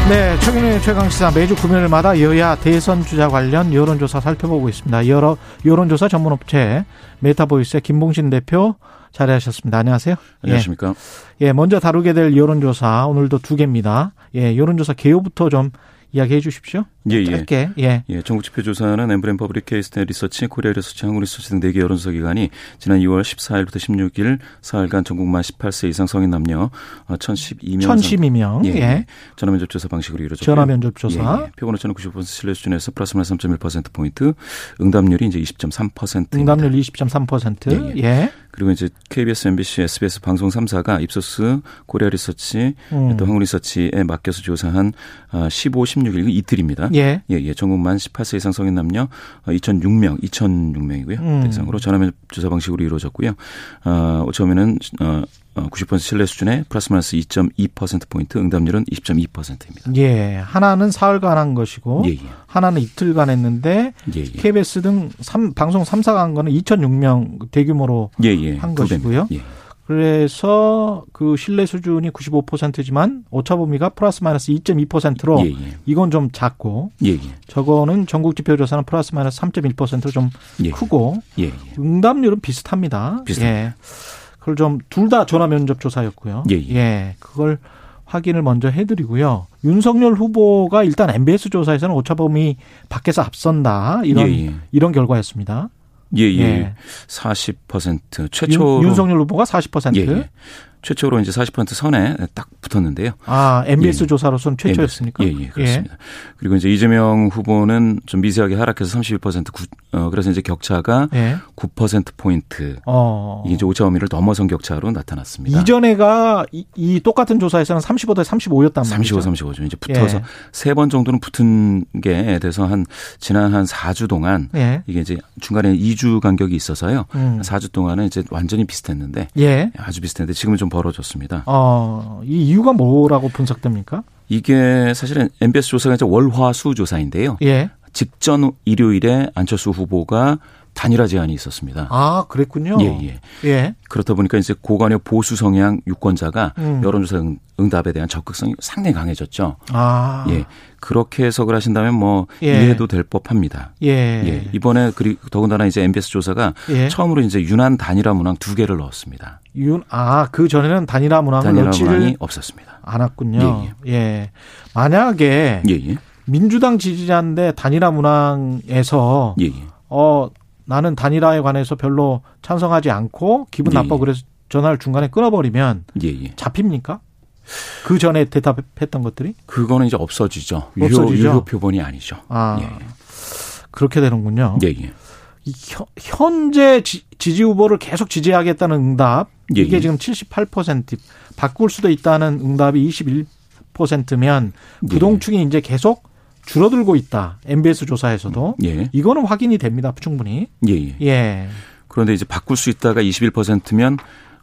네, 최경영의 최강시사 매주 금요일마다 여야 대선 주자 관련 여론조사 살펴보고 있습니다. 여러 여론조사 전문업체 메타보이스의 김봉신 대표 자리하셨습니다. 안녕하세요. 안녕하십니까. 예, 먼저 다루게 될 여론조사 오늘도 두 개입니다. 예, 여론조사 개요부터 좀 이야기해 주십시오. 예, 예. 짧게. 예. 예, 전국 지표 조사는 엠브레인 퍼블릭 케이스탯 리서치, 코리아 리서치, 한국 리서치 등 4개 여론조사 기관이 지난 2월 14일부터 16일 사흘간 전국 만 18세 이상 성인 남녀 1012명 1012명. 예, 예. 예. 전화 면접 조사 방식으로 이루어졌고요. 전화 면접 조사. 예, 예. 표본 오차는 95% 신뢰 수준에서 플러스 마이너스 3.1% 포인트, 응답률이 이제 20.3%입니다. 응답률 20.3%. 예, 예. 그리고 이제 KBS, MBC, SBS 방송 3사가 입소스, 코리아 리서치, 음. 또 한국 리서치에 맡겨서 조사한 15, 16일 이틀입니다. 예. 예, 예. 전국 만 18세 이상 성인 남녀 2,006명, 2,006명이고요. 음. 대상으로 전화 면접 조사 방식으로 이루어졌고요. 어, 처음에는 어, 어, 90% 신뢰 수준의 플러스 마이너스 2.2%포인트, 응답률은 20.2%입니다. 예. 하나는 사흘간 한 것이고 예, 예. 하나는 이틀간 했는데 예, 예. KBS 등 삼, 방송 3사가 한 거는 2,006명 대규모로 예, 예. 한. 것이고요. 예. 그래서 그 신뢰 수준이 95%지만 오차 범위가 플러스 마이너스 2.2%로 예, 예. 이건 좀 작고 예, 예. 저거는 전국 지표 조사는 플러스 마이너스 3.1%좀 예. 크고. 응답률은 비슷합니다. 비슷합니다. 예. 그걸 좀 둘 다 전화 면접 조사였고요. 예, 예. 그걸 확인을 먼저 해드리고요. 윤석열 후보가 일단 MBS 조사에서는 오차 범위 밖에서 앞선다 이런 예, 예. 이런 결과였습니다. 예, 예. 예. 40% 최초로 윤, 윤석열 후보가 40%. 예, 예. 최초로 이제 40% 선에 딱 붙었는데요. 아 MBS 예, 예. 조사로서는 최초였습니까? 예, 예, 그렇습니다. 그리고 이제 이재명 후보는 좀 미세하게 하락해서 31% 구, 어, 그래서 이제 격차가 예. 예. 9% 포인트. 어. 이게 이제 오차 범위를 넘어선 격차로 나타났습니다. 이전에가 이, 이 똑같은 조사에서는 35대 35였단 말이죠. 35, 35죠. 이제 붙어서 예. 세번 정도는 붙은 게 돼서 한 지난 한 4주 동안 예. 이게 이제 중간에 2주 간격이 있어서요. 음. 4주 동안은 이제 완전히 비슷했는데 예. 아주 비슷했는데 지금은 좀 벌어졌습니다. 어, 이 이유가 뭐라고 분석됩니까? 이게 사실은 MBS 조사가 이제 월화수 조사인데요. 예. 직전 일요일에 안철수 후보가 단일화 제안이 있었습니다. 아, 그랬군요. 예, 예. 예. 그렇다 보니까 이제 고관여 보수 성향 유권자가 음. 여론조사 응- 응답에 대한 적극성이 상당히 강해졌죠. 아. 예. 그렇게 해석을 하신다면 뭐 예. 이해도 될 법합니다. 예. 예. 이번에 그리고 더군다나 이제 MBS 조사가 예. 처음으로 이제 유난 단일화 문항 두 개를 넣었습니다. 윤, 아, 그 전에는 단일화 문항을 단일화 문항이 없었습니다. 않았군요. 예, 만약에 예, 예. 민주당 지지자인데 단일화 문항에서 예, 예. 어 나는 단일화에 관해서 별로 찬성하지 않고 기분 예, 나빠 예. 그래서 전화를 중간에 끊어버리면 예, 예. 잡힙니까? 그 전에 대답했던 것들이 그거는 이제 없어지죠. 없어지죠? 유효 표본이 아니죠. 아 예, 그렇게 되는군요. 예, 예. 현- 현재 지, 지 후보를 계속 지지하겠다는 응답 예, 이게 예. 지금 78% 바꿀 수도 있다는 응답이 21%면 예. 부동층이 이제 계속 줄어들고 있다. MBS 조사에서도 예, 이거는 확인이 됩니다. 충분히. 예, 예. 예. 그런데 이제 바꿀 수 있다가 21%면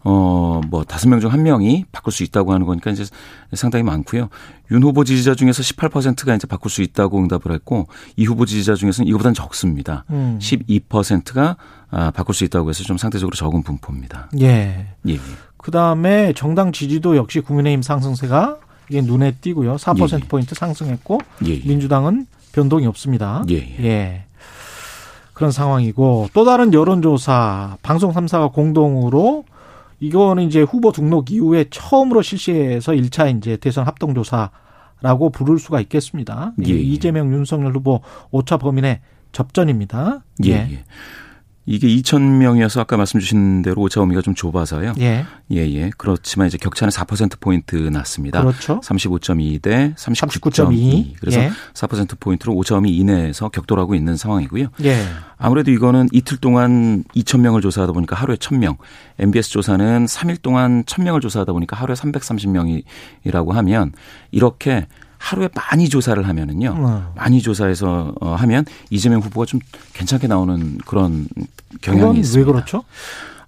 어, 뭐, 다섯 명 중 한 명이 바꿀 수 있다고 하는 거니까 이제 상당히 많고요. 윤 후보 지지자 중에서 18%가 이제 바꿀 수 있다고 응답을 했고, 이 후보 지지자 중에서는 이거보다는 적습니다. 음. 12%가 아, 바꿀 수 있다고 해서 좀 상대적으로 적은 분포입니다. 예. 예, 예. 그 다음에 정당 지지도 역시 국민의힘 상승세가 이게 눈에 띄고요. 4% 포인트 상승했고 예, 예. 민주당은 변동이 없습니다. 예, 예. 예. 그런 상황이고 또 다른 여론조사 방송 3사가 공동으로 이거는 이제 후보 등록 이후에 처음으로 실시해서 1차 이제 대선 합동조사라고 부를 수가 있겠습니다. 예, 예. 이재명 윤석열 후보 5차 범인의 접전입니다. 예, 예. 이게 2,000명이어서 아까 말씀 주신 대로 오차 범위가 좀 좁아서요. 예. 예, 예. 그렇지만 이제 격차는 4%포인트 났습니다. 그렇죠. 35.2 대 39.2. 39.2. 그래서 예. 4%포인트로 오차 범위 이내에서 격돌하고 있는 상황이고요. 예. 아무래도 이거는 이틀 동안 2,000명을 조사하다 보니까 하루에 1,000명. MBS 조사는 3일 동안 1,000명을 조사하다 보니까 하루에 330명이라고 하면 이렇게 하루에 많이 조사를 하면은요. 어. 많이 조사해서 어, 하면 이재명 후보가 좀 괜찮게 나오는 그런 경향이 있습니다. 왜 그렇죠?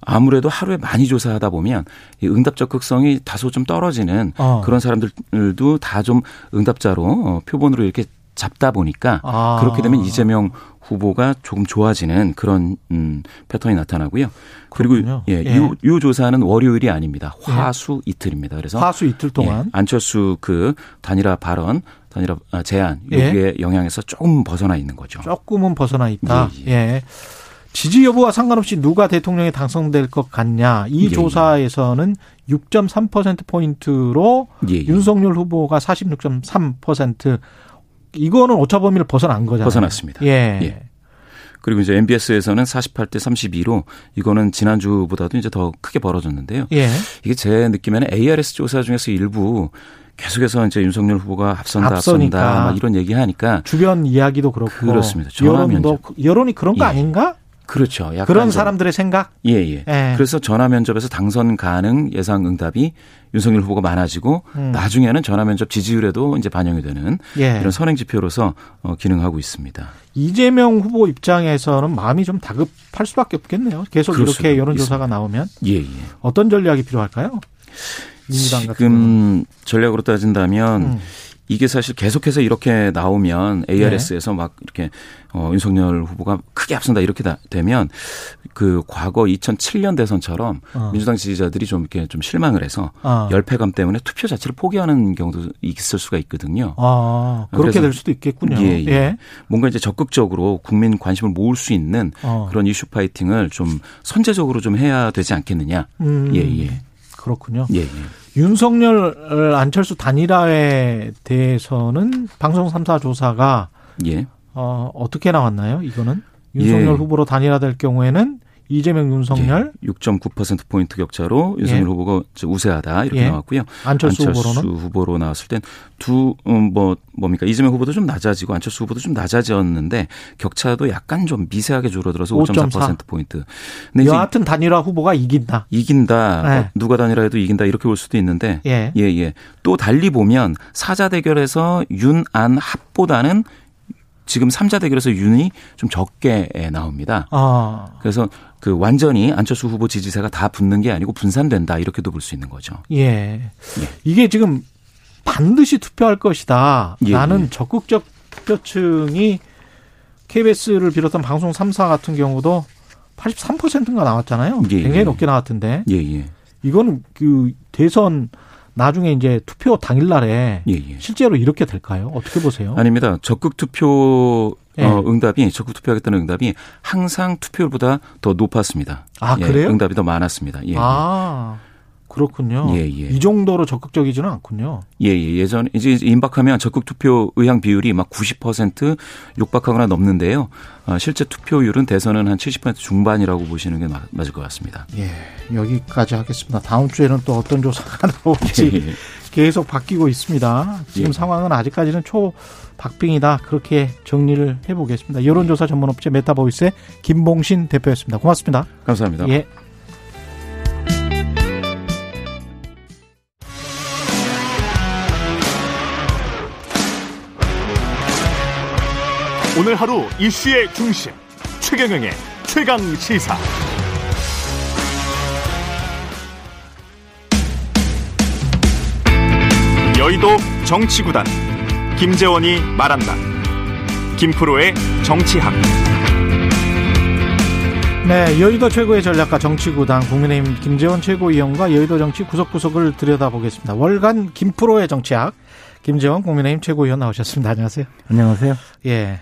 아무래도 하루에 많이 조사하다 보면 이 응답 적극성이 다소 좀 떨어지는 어. 그런 사람들도 다 좀 응답자로 어, 표본으로 이렇게 잡다 보니까 아. 그렇게 되면 이재명 후보가 조금 좋아지는 그런 음, 패턴이 나타나고요. 그렇군요. 그리고 예, 예. 요, 요 조사는 월요일이 아닙니다. 화수 이틀입니다. 그래서 화수 이틀 동안 예, 안철수 그 단일화 발언, 단일화 아, 제안 예. 여기에 영향에서 조금 벗어나 있는 거죠. 조금은 벗어나 있다. 예, 예. 지지 여부와 상관없이 누가 대통령에 당선될 것 같냐. 이 예, 조사에서는 6.3% 포인트로 예, 예. 윤석열 후보가 46.3% 이거는 오차 범위를 벗어난 거잖아요. 벗어났습니다. 예. 예. 그리고 이제 MBS에서는 48대 32로 이거는 지난주보다도 이제 더 크게 벌어졌는데요. 예. 이게 제 느낌에는 ARS 조사 중에서 일부 계속해서 이제 윤석열 후보가 앞선다, 앞서니까. 앞선다, 막 이런 얘기하니까 주변 이야기도 그렇고 그렇습니다. 여론도 면접. 여론이 그런 거 예. 아닌가? 그렇죠. 그런 좀- 사람들의 생각? 예, 예. 예. 그래서 전화 면접에서 당선 가능 예상 응답이 윤석열 후보가 많아지고 음. 나중에는 전화 면접 지지율에도 이제 반영이 되는 예. 이런 선행 지표로서 어, 기능하고 있습니다. 이재명 후보 입장에서는 마음이 좀 다급할 수밖에 없겠네요. 계속 이렇게 여론조사가 나오면 예, 예. 어떤 전략이 필요할까요? 지금 전략으로 따진다면 음. 이게 사실 계속해서 이렇게 나오면 ARS에서 네. 막 이렇게 어 윤석열 후보가 크게 앞선다 이렇게 다- 되면 그 과거 2007년 대선처럼 어. 민주당 지지자들이 좀 이렇게 좀 실망을 해서 아. 열패감 때문에 투표 자체를 포기하는 경우도 있을 수가 있거든요. 아, 그렇게 될 수도 있겠군요. 예, 예. 뭔가 이제 적극적으로 국민 관심을 모을 수 있는 어. 그런 이슈 파이팅을 좀 선제적으로 좀 해야 되지 않겠느냐. 음, 예, 예. 그렇군요. 예, 예. 윤석열 안철수 단일화에 대해서는 방송 3사 조사가 예. 어, 어떻게 나왔나요? 이거는 윤석열 예. 후보로 단일화될 경우에는 이재명 윤석열, 예, 6.9% 포인트 격차로 윤석열 예. 후보가 우세하다 이렇게 예. 나왔고요. 안철수, 후보로는 후보로 나왔을 땐 두뭐 뭡니까 이재명 후보도 좀 낮아지고 안철수 후보도 좀 낮아졌는데 격차도 약간 좀 미세하게 줄어들어서 5.4. 5.4% 포인트. 근데 여하튼 단일화 후보가 이긴다. 이긴다. 네. 어, 누가 단일화해도 이긴다 이렇게 볼 수도 있는데 예. 예, 예. 또 달리 보면 사자 대결에서 윤안 합보다는 지금 삼자 대결에서 윤이 좀 적게 나옵니다. 아, 그래서 그 완전히 안철수 후보 지지세가 다 붙는 게 아니고 분산된다 이렇게도 볼 수 있는 거죠. 예. 이게 지금 반드시 투표할 것이다. 예, 나는 예. 적극적 투표층이 KBS를 비롯한 방송 3사 같은 경우도 83%인가 나왔잖아요. 예, 굉장히 예. 높게 나왔던데. 예, 예. 이거는 그 대선 나중에 이제 투표 당일 날에 예, 예. 실제로 이렇게 될까요? 어떻게 보세요? 아닙니다. 적극 투표 예. 어, 응답이 적극 투표하겠다는 응답이 항상 투표율보다 더 높았습니다. 아, 예, 그래요? 응답이 더 많았습니다. 예. 아, 그렇군요. 예, 예. 이 정도로 적극적이지는 않군요. 예, 예. 예전 이제 임박하면 적극 투표 의향 비율이 막 90% 육박하거나 넘는데요. 어, 실제 투표율은 대선은 한 70% 중반이라고 보시는 게 마- 맞을 것 같습니다. 예, 여기까지 하겠습니다. 다음 주에는 또 어떤 조사가 [laughs] 나올지 예, 예. 계속 바뀌고 있습니다. 지금 예. 상황은 아직까지는 초박빙이다. 그렇게 정리를 해보겠습니다. 여론조사 전문업체 메타보이스의 김봉신 대표였습니다. 고맙습니다. 감사합니다. 예. 오늘 하루 이슈의 중심 최경영의 최강 시사. 여의도 정치구단 김재원이 말한다. 김프로의 정치학. 네, 여의도 최고의 전략가 정치구당 국민의힘 김재원 최고위원과 여의도 정치 구석구석을 들여다보겠습니다. 월간 김프로의 정치학 김재원 국민의힘 최고위원 나오셨습니다. 안녕하세요. 안녕하세요. 예.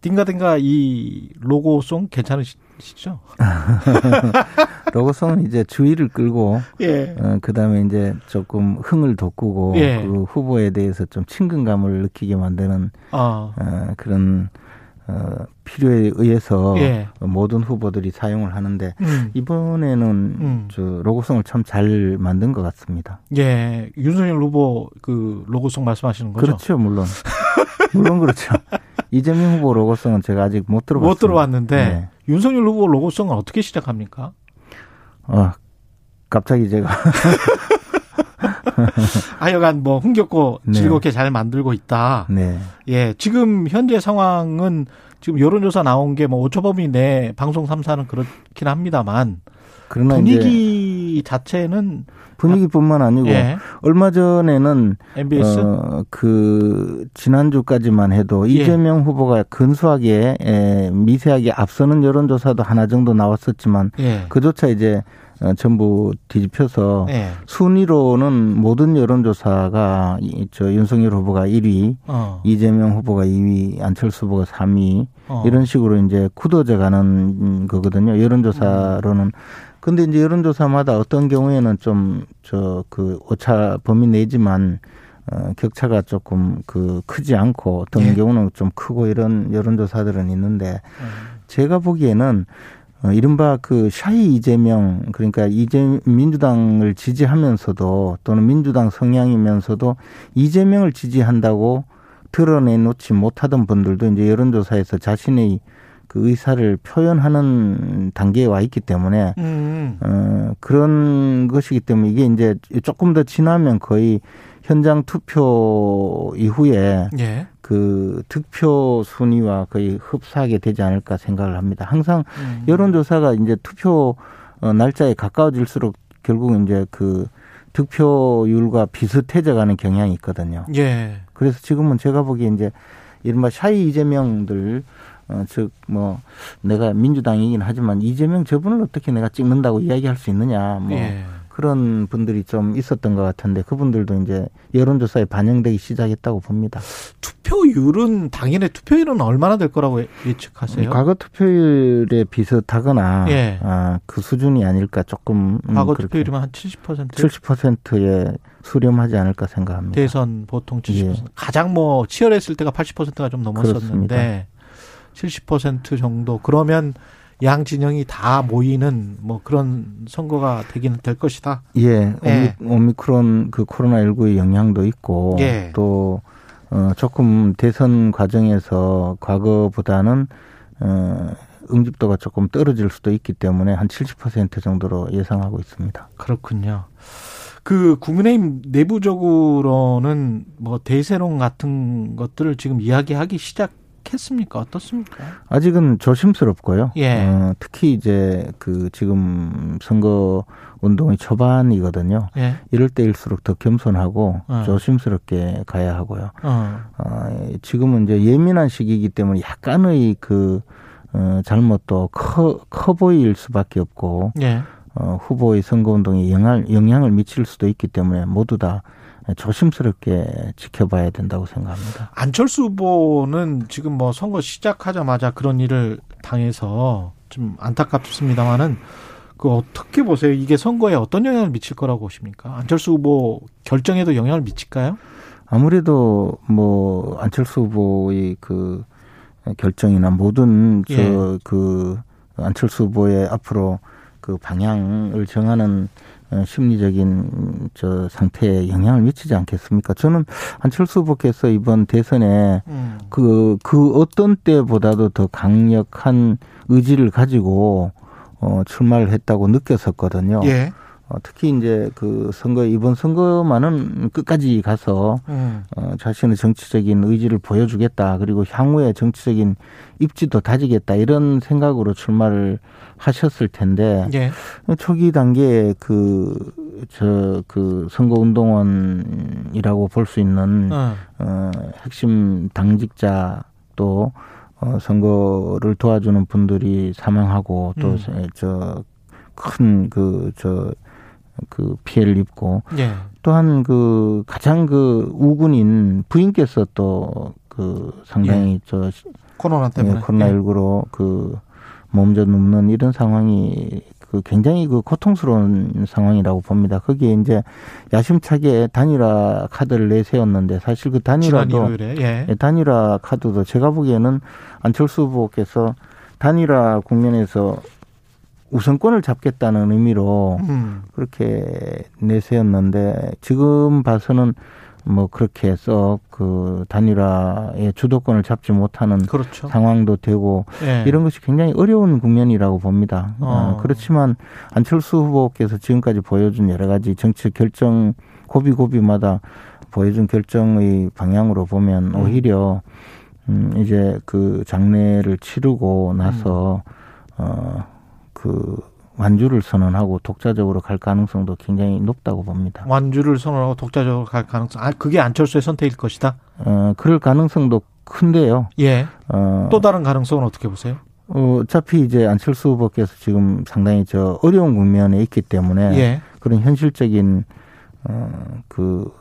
딩가딩가 이 로고송 괜찮으시죠? [laughs] 로고송은 이제 주의를 끌고, 예. 어, 그 다음에 이제 조금 흥을 돋구고, 예. 그 후보에 대해서 좀 친근감을 느끼게 만드는, 어. 어, 그런, 어, 필요에 의해서 예. 모든 후보들이 사용을 하는데, 음. 이번에는 음. 저 로고송을 참 잘 만든 것 같습니다. 예. 윤석열 후보 그 로고송 말씀하시는 거죠? 그렇죠, 물론. 물론 그렇죠. [laughs] 이재명 후보 로고송은 제가 아직 못 들어봤습니다. 못 들어봤는데 네. 윤석열 후보 로고송은 어떻게 시작합니까? 어, 갑자기 제가 [laughs] [laughs] 하여간 뭐 흥겹고 네. 즐겁게 잘 만들고 있다. 네. 예. 지금 현재 상황은 지금 여론조사 나온 게 뭐 5초 범위 내 방송 3사는 그렇긴 합니다만 분위기 자체는 분위기뿐만 아니고 예. 얼마 전에는 MBS 어, 그 지난주까지만 해도 예. 이재명 후보가 근소하게 에, 미세하게 앞서는 여론조사도 하나 정도 나왔었지만 예. 그조차 이제 어, 전부 뒤집혀서 예. 순위로는 모든 여론조사가 이- 저 윤석열 후보가 1위, 어. 이재명 후보가 2위, 안철수 후보가 3위 어. 이런 식으로 이제 굳어져 가는 거거든요. 여론조사로는. 근데 이제 여론조사마다 어떤 경우에는 좀 저 그 오차 범위 내지만 어 격차가 조금 그 크지 않고 어떤 예. 경우는 좀 크고 이런 여론조사들은 있는데 음. 제가 보기에는 어, 이른바 그 샤이 이재명 그러니까 이재 민주당을 지지하면서도 또는 민주당 성향이면서도 이재명을 지지한다고 드러내놓지 못하던 분들도 이제 여론조사에서 자신의 그 의사를 표현하는 단계에 와 있기 때문에 음. 어, 그런 것이기 때문에 이게 이제 조금 더 지나면 거의 현장 투표 이후에 예. 그 득표 순위와 거의 흡사하게 되지 않을까 생각을 합니다. 항상 음. 여론조사가 이제 투표 어, 날짜에 가까워질수록 결국 이제 그 득표율과 비슷해져 가는 경향이 있거든요. 예. 그래서 지금은 제가 보기에 이제 이른바 샤이 이재명들 어, 즉, 뭐, 내가 민주당이긴 하지만 이재명 저분을 어떻게 내가 찍는다고 이야기할 수 있느냐, 뭐, 예. 그런 분들이 좀 있었던 것 같은데 그분들도 이제 여론조사에 반영되기 시작했다고 봅니다. 투표율은 당연히 투표율은 얼마나 될 거라고 예측하세요? 과거 투표율에 비슷하거나 예. 아, 그 수준이 아닐까 조금 음, 과거 투표율이면 한 70%? 70%에 수렴하지 않을까 생각합니다. 대선 보통 70%. 예. 가장 뭐 치열했을 때가 80%가 좀 넘었었는데 70% 정도 그러면 양 진영이 다 모이는 뭐 그런 선거가 되기는 될 것이다. 예, 예. 오미, 크론그 코로나 19의 영향도 있고 예. 또 어, 조금 대선 과정에서 과거보다는 어, 응집도가 조금 떨어질 수도 있기 때문에 한 70% 정도로 예상하고 있습니다. 그렇군요. 그 국민의힘 내부적으로는 뭐 대세론 같은 것들을 지금 이야기하기 시작 했습니까? 어떻습니까? 아직은 조심스럽고요. 예. 어, 특히 이제 그 지금 선거 운동의 초반이거든요. 예. 이럴 때일수록 더 겸손하고 어. 조심스럽게 가야 하고요. 어. 어, 지금은 이제 예민한 시기이기 때문에 약간의 그 어, 잘못도 커, 커 보일 수밖에 없고 예. 어, 후보의 선거 운동에 영향, 영향을 미칠 수도 있기 때문에 모두 다 조심스럽게 지켜봐야 된다고 생각합니다. 안철수 후보는 지금 뭐 선거 시작하자마자 그런 일을 당해서 좀 안타깝습니다만은 그 어떻게 보세요? 이게 선거에 어떤 영향을 미칠 거라고 보십니까? 안철수 후보 결정에도 영향을 미칠까요? 아무래도 뭐 안철수 후보의 그 결정이나 모든 예. 저그 안철수 후보의 앞으로 그 방향을 정하는 어, 심리적인 저 상태에 영향을 미치지 않겠습니까? 저는 안철수 후보께서 이번 대선에 음. 그, 그 어떤 때보다도 더 강력한 의지를 가지고 어, 출마를 했다고 느꼈었거든요. 예. 어, 특히 이제 그 선거, 이번 선거만은 끝까지 가서 음. 어, 자신의 정치적인 의지를 보여주겠다. 그리고 향후에 정치적인 입지도 다지겠다. 이런 생각으로 출마를 하셨을 텐데 예. 초기 단계에 그, 저, 그 선거 운동원이라고 볼 수 있는 어. 어, 핵심 당직자 또 어, 선거를 도와주는 분들이 사망하고 음. 또저큰그저 그 피해를 입고 예. 또한 그 가장 그 우군인 부인께서 또 그 상당히 저 코로나 때문에. 예, 코로나 19로 그 몸져 눕는 이런 상황이 그 굉장히 그 고통스러운 상황이라고 봅니다. 거기에 이제 야심차게 단일화 카드를 내세웠는데 사실 그 단일화도 예. 예, 단일화 카드도 제가 보기에는 안철수 후보께서 단일화 국면에서 우선권을 잡겠다는 의미로 음. 그렇게 내세웠는데 지금 봐서는 뭐 그렇게 해서 그 단일화의 주도권을 잡지 못하는 그렇죠. 상황도 되고 예. 이런 것이 굉장히 어려운 국면이라고 봅니다. 어. 어, 그렇지만 안철수 후보께서 지금까지 보여준 여러 가지 정치 결정 고비 고비마다 보여준 결정의 방향으로 보면 음. 오히려 음 이제 그 장례를 치르고 나서 음. 어 그 완주를 선언하고 독자적으로 갈 가능성도 굉장히 높다고 봅니다. 완주를 선언하고 독자적으로 갈 가능성. 아, 그게 안철수의 선택일 것이다. 어 그럴 가능성도 큰데요. 예. 어, 또 다른 가능성은 어떻게 보세요? 어, 어차피 이제 안철수 후보께서 지금 상당히 저 어려운 국면에 있기 때문에 예. 그런 현실적인 어 그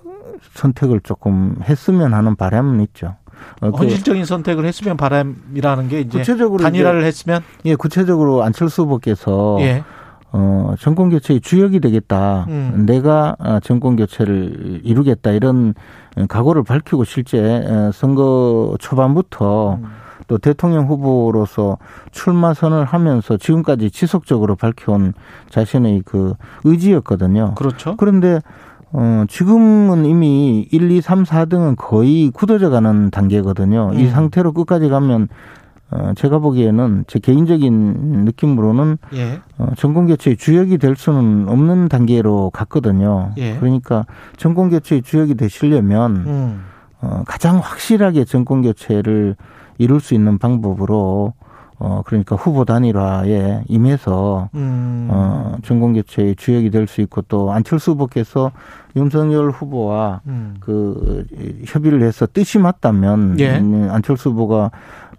선택을 조금 했으면 하는 바람은 있죠. 어, 그 현실적인 선택을 했으면 바람이라는 게 이제 구체적으로 단일화를 했으면 예, 구체적으로 안철수 후보께서 예. 어, 정권 교체의 주역이 되겠다. 음. 내가 아, 정권 교체를 이루겠다. 이런 각오를 밝히고 실제 어, 선거 초반부터 음. 또 대통령 후보로서 출마 선을 하면서 지금까지 지속적으로 밝혀온 자신의 그 의지였거든요. 그렇죠. 그런데 어, 지금은 이미 1, 2, 3, 4등은 거의 굳어져 가는 단계거든요. 이 음. 상태로 끝까지 가면 어, 제가 보기에는 제 개인적인 느낌으로는 예. 어, 정권교체의 주역이 될 수는 없는 단계로 갔거든요. 예. 그러니까 정권교체의 주역이 되시려면 음. 어, 가장 확실하게 정권교체를 이룰 수 있는 방법으로 어, 그러니까 후보 단일화에 임해서 음. 어, 정권교체의 주역이 될 수 있고 또 안철수 후보께서 윤석열 후보와 음. 그 협의를 해서 뜻이 맞다면 예. 음, 안철수 후보가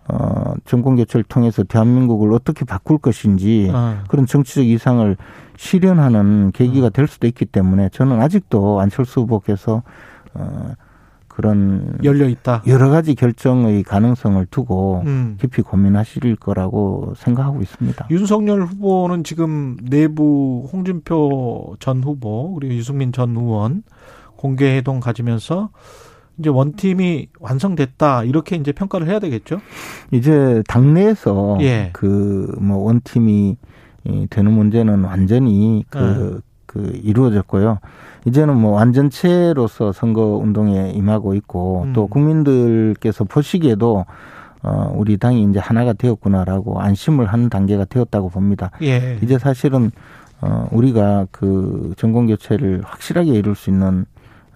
어, 정권 교체를 통해서 대한민국을 어떻게 바꿀 것인지 어. 그런 정치적 이상을 실현하는 계기가 음. 될 수도 있기 때문에 저는 아직도 안철수 후보께서 어, 그런 열려 있다. 여러 가지 결정의 가능성을 두고 음. 깊이 고민하실 거라고 생각하고 있습니다. 윤석열 후보는 지금 내부 홍준표 전 후보 그리고 유승민 전 의원 공개 회동 가지면서 이제 원팀이 완성됐다 이렇게 이제 평가를 해야 되겠죠. 이제 당내에서 예. 그뭐 원팀이 이 되는 문제는 완전히 그, 네. 그 이루어졌고요. 이제는 뭐 완전체로서 선거 운동에 임하고 있고 음. 또 국민들께서 보시기에도 어 우리 당이 이제 하나가 되었구나라고 안심을 하는 단계가 되었다고 봅니다. 예. 이제 사실은 어 우리가 그 정권 교체를 확실하게 이룰 수 있는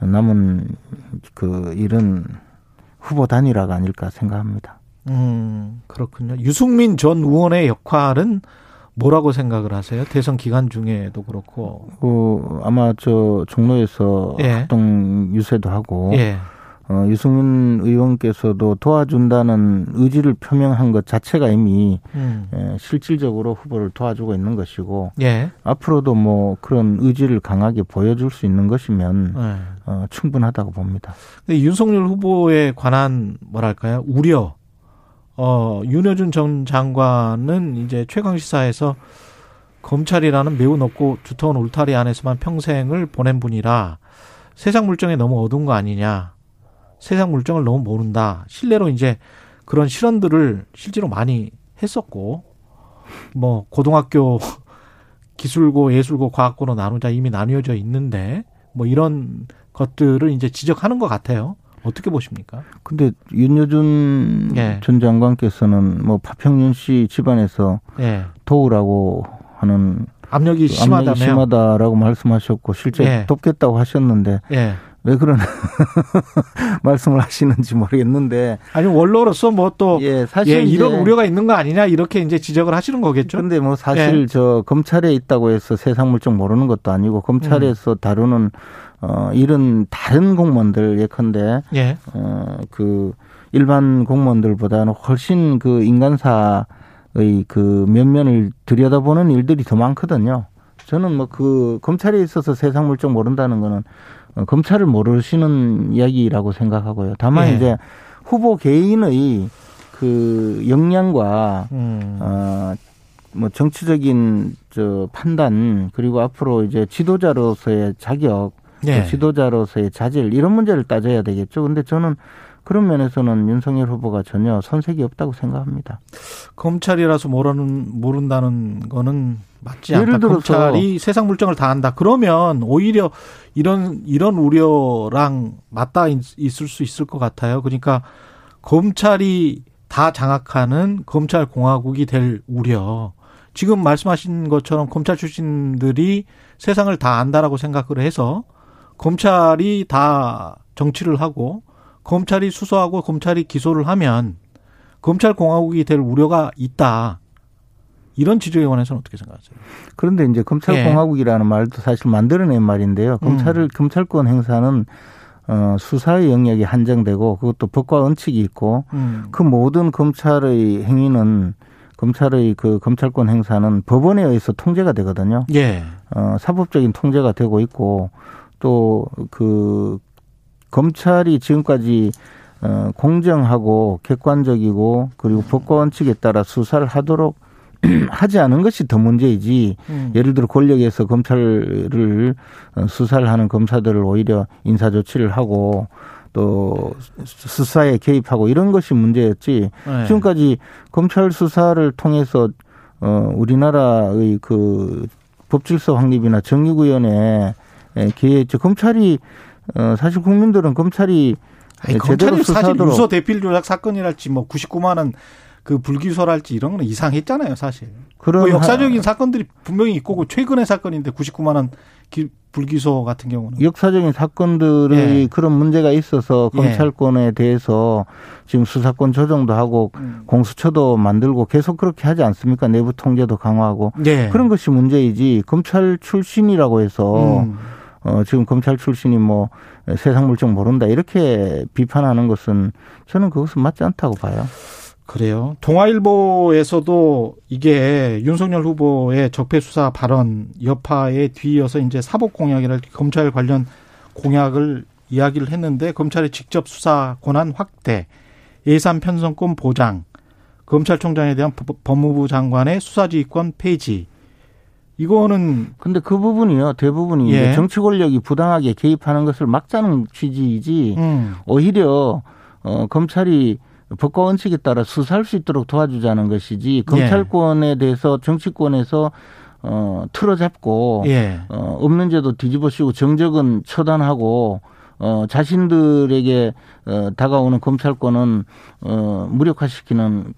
남은 그 일은 후보 단일화가 아닐까 생각합니다. 음, 그렇군요. 유승민 전 의원의 역할은 뭐라고 생각을 하세요? 대선 기간 중에도 그렇고. 그 아마 저 종로에서 예. 활동 유세도 하고 예. 어, 유승민 의원께서도 도와준다는 의지를 표명한 것 자체가 이미 음. 예, 실질적으로 후보를 도와주고 있는 것이고 예. 앞으로도 뭐 그런 의지를 강하게 보여줄 수 있는 것이면 예. 어, 충분하다고 봅니다. 근데 윤석열 후보에 관한 뭐랄까요? 우려. 어, 윤여준 전 장관은 이제 최강 시사에서 검찰이라는 매우 높고 두터운 울타리 안에서만 평생을 보낸 분이라 세상 물정에 너무 어두운 거 아니냐. 세상 물정을 너무 모른다. 실례로 이제 그런 실언들을 실제로 많이 했었고 뭐 고등학교 [laughs] 기술고 예술고 과학고로 나누자 이미 나뉘어져 있는데 뭐 이런 것들을 이제 지적하는 것 같아요. 어떻게 보십니까? 근데 윤여준 예. 전 장관께서는 뭐 파평윤 씨 집안에서 예. 도우라고 하는 압력이 그 심하다며. 압력이 심하다라고 말씀하셨고 실제 예. 돕겠다고 하셨는데 예. 왜 그런 [laughs] 말씀을 하시는지 모르겠는데 아니 원로로서 뭐 또 예, 예 사실 이런 이제 우려가 있는 거 아니냐 이렇게 이제 지적을 하시는 거겠죠. 근데 뭐 사실 예. 저 검찰에 있다고 해서 세상 물정 모르는 것도 아니고 음. 검찰에서 다루는 어 이런 다른 공무원들 예컨대 예. 어 그 일반 공무원들보다는 훨씬 그 인간사의 그 면면을 들여다보는 일들이 더 많거든요. 저는 뭐 그 검찰에 있어서 세상 물정 모른다는 거는 어, 검찰을 모르시는 이야기라고 생각하고요. 다만 예. 이제 후보 개인의 그 역량과 음. 어, 뭐 정치적인 저 판단 그리고 앞으로 이제 지도자로서의 자격, 예. 지도자로서의 자질 이런 문제를 따져야 되겠죠. 근데 저는 그런 면에서는 윤석열 후보가 전혀 선색이 없다고 생각합니다. 검찰이라서 모르는 모른다는 거는 맞지 예를 않다. 들어서 검찰이 세상 물정을 다 안다. 그러면 오히려 이런 이런 우려랑 맞닿아 있- 있을 수 있을 것 같아요. 그러니까 검찰이 다 장악하는 검찰 공화국이 될 우려. 지금 말씀하신 것처럼 검찰 출신들이 세상을 다 안다라고 생각을 해서 검찰이 다 정치를 하고 검찰이 수사하고 검찰이 기소를 하면 검찰 공화국이 될 우려가 있다. 이런 지적에 관해서는 어떻게 생각하세요? 그런데 이제 검찰 예. 공화국이라는 말도 사실 만들어낸 말인데요. 검찰을 검찰권 행사는 어, 수사의 영역이 한정되고 그것도 법과 원칙이 있고 음. 그 모든 검찰의 행위는 검찰의 그 검찰권 행사는 법원에 의해서 통제가 되거든요. 예. 어, 사법적인 통제가 되고 있고 또 그 검찰이 지금까지 어, 공정하고 객관적이고 그리고 법과 원칙에 따라 수사를 하도록 [clears throat] 하지 않은 것이 더 문제이지 음. 예를 들어 권력에서 검찰을 어, 수사를 하는 검사들을 오히려 인사 조치를 하고 또 수사에 개입하고 이런 것이 문제였지 네. 지금까지 검찰 수사를 통해서 어 우리나라의 그 법질서 확립이나 정의구현에 기회 저 검찰이 어 사실 국민들은 검찰이 아니, 제대로 검찰이 사실 유서 대필 조작 사건이랄지 뭐 99만 원 그 불기소랄지 이런 거는 이상했잖아요, 사실. 그런 뭐 역사적인 하- 사건들이 분명히 있고 그 최근의 사건인데 99만 원 기- 불기소 같은 경우는 역사적인 사건들의 예. 그런 문제가 있어서 예. 검찰권에 대해서 지금 수사권 조정도 하고 음. 공수처도 만들고 계속 그렇게 하지 않습니까? 내부 통제도 강화하고 예. 그런 것이 문제이지 검찰 출신이라고 해서 음. 어 지금 검찰 출신이 뭐 세상 물정 모른다 이렇게 비판하는 것은 저는 그것은 맞지 않다고 봐요. 그래요. 동아일보에서도 이게 윤석열 후보의 적폐 수사 발언 여파에 뒤이어서 이제 사법 공약이랄지 검찰 관련 공약을 이야기를 했는데 검찰의 직접 수사 권한 확대, 예산 편성권 보장, 검찰총장에 대한 법- 법무부 장관의 수사지휘권 폐지. 이거는 근데 그 부분이요 대부분이 예. 정치 권력이 부당하게 개입하는 것을 막자는 취지이지 음, 오히려 어 검찰이 법과 원칙에 따라 수사할 수 있도록 도와주자는 것이지 검찰권에 대해서 정치권에서 어 틀어잡고 예. 어 없는 죄도 뒤집어씌우고 정적은 처단하고 어 자신들에게 어 다가오는 검찰권은 어 무력화시키는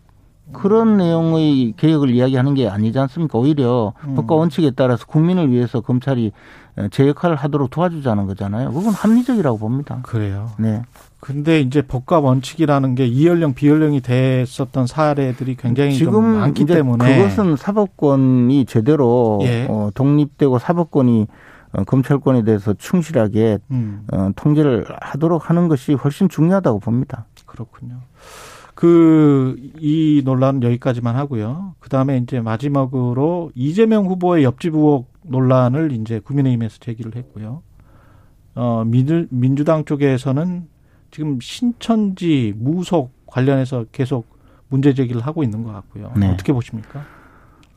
그런 내용의 개혁을 이야기하는 게 아니지 않습니까? 오히려 음. 법과 원칙에 따라서 국민을 위해서 검찰이 어, 제 역할을 하도록 도와주자는 거잖아요. 그건 합리적이라고 봅니다. 그래요. 네. 근데 이제 법과 원칙이라는 게 이연령 비연령이 됐었던 사례들이 굉장히 좀 지금 많기 때문에 그것은 사법권이 제대로 예. 어, 독립되고 사법권이 어, 검찰권에 대해서 충실하게 음, 어, 통제를 하도록 하는 것이 훨씬 중요하다고 봅니다. 그렇군요. 그 이 논란은 여기까지만 하고요. 그 다음에 이제 마지막으로 이재명 후보의 옆집 의혹 논란을 이제 국민의힘에서 제기를 했고요. 어 민주, 민주당 쪽에서는 지금 신천지 무속 관련해서 계속 문제 제기를 하고 있는 것 같고요. 네. 어떻게 보십니까?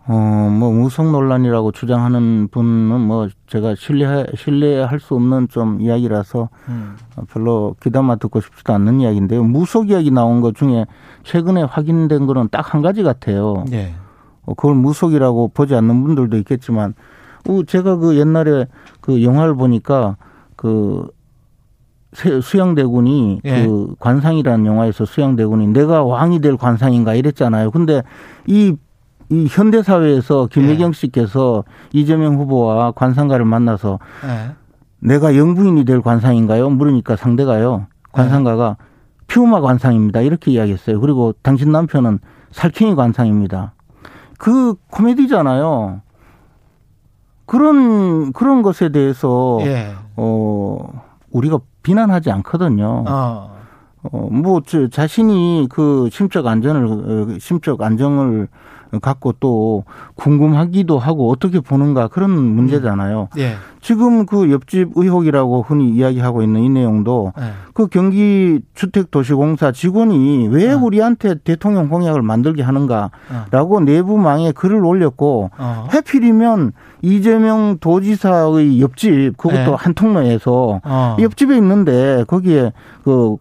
어, 뭐, 무속 논란이라고 주장하는 분은 뭐, 제가 신뢰, 신뢰할 수 없는 좀 이야기라서 음. 별로 귀담아 듣고 싶지도 않는 이야기인데요. 무속 이야기 나온 것 중에 최근에 확인된 거는 딱 한 가지 같아요. 예. 어, 그걸 무속이라고 보지 않는 분들도 있겠지만, 어, 제가 그 옛날에 그 영화를 보니까 그 세- 수양대군이 예. 그 관상이라는 영화에서 수양대군이 내가 왕이 될 관상인가 이랬잖아요. 근데 이, 이 현대 사회에서 김혜경 씨께서 이재명 후보와 관상가를 만나서 예. 내가 영부인이 될 관상인가요? 물으니까 상대가요. 관상가가 피우마 관상입니다. 이렇게 이야기했어요. 그리고 당신 남편은 살쾡이 관상입니다. 그 코미디잖아요. 그런 그런 것에 대해서 예. 어 우리가 비난하지 않거든요. 어. 어, 뭐, 저, 자신이 그 심적 안전을, 어, 심적 안정을 갖고 또 궁금하기도 하고 어떻게 보는가 그런 문제잖아요. 예. 지금 그 옆집 의혹이라고 흔히 이야기하고 있는 이 내용도 예. 그 경기 주택도시공사 직원이 왜 어. 우리한테 대통령 공약을 만들게 하는가라고 내부망에 글을 올렸고 어. 해필이면 이재명 도지사의 옆집 그것도 네. 한 통로에서 어. 옆집에 있는데 거기에 그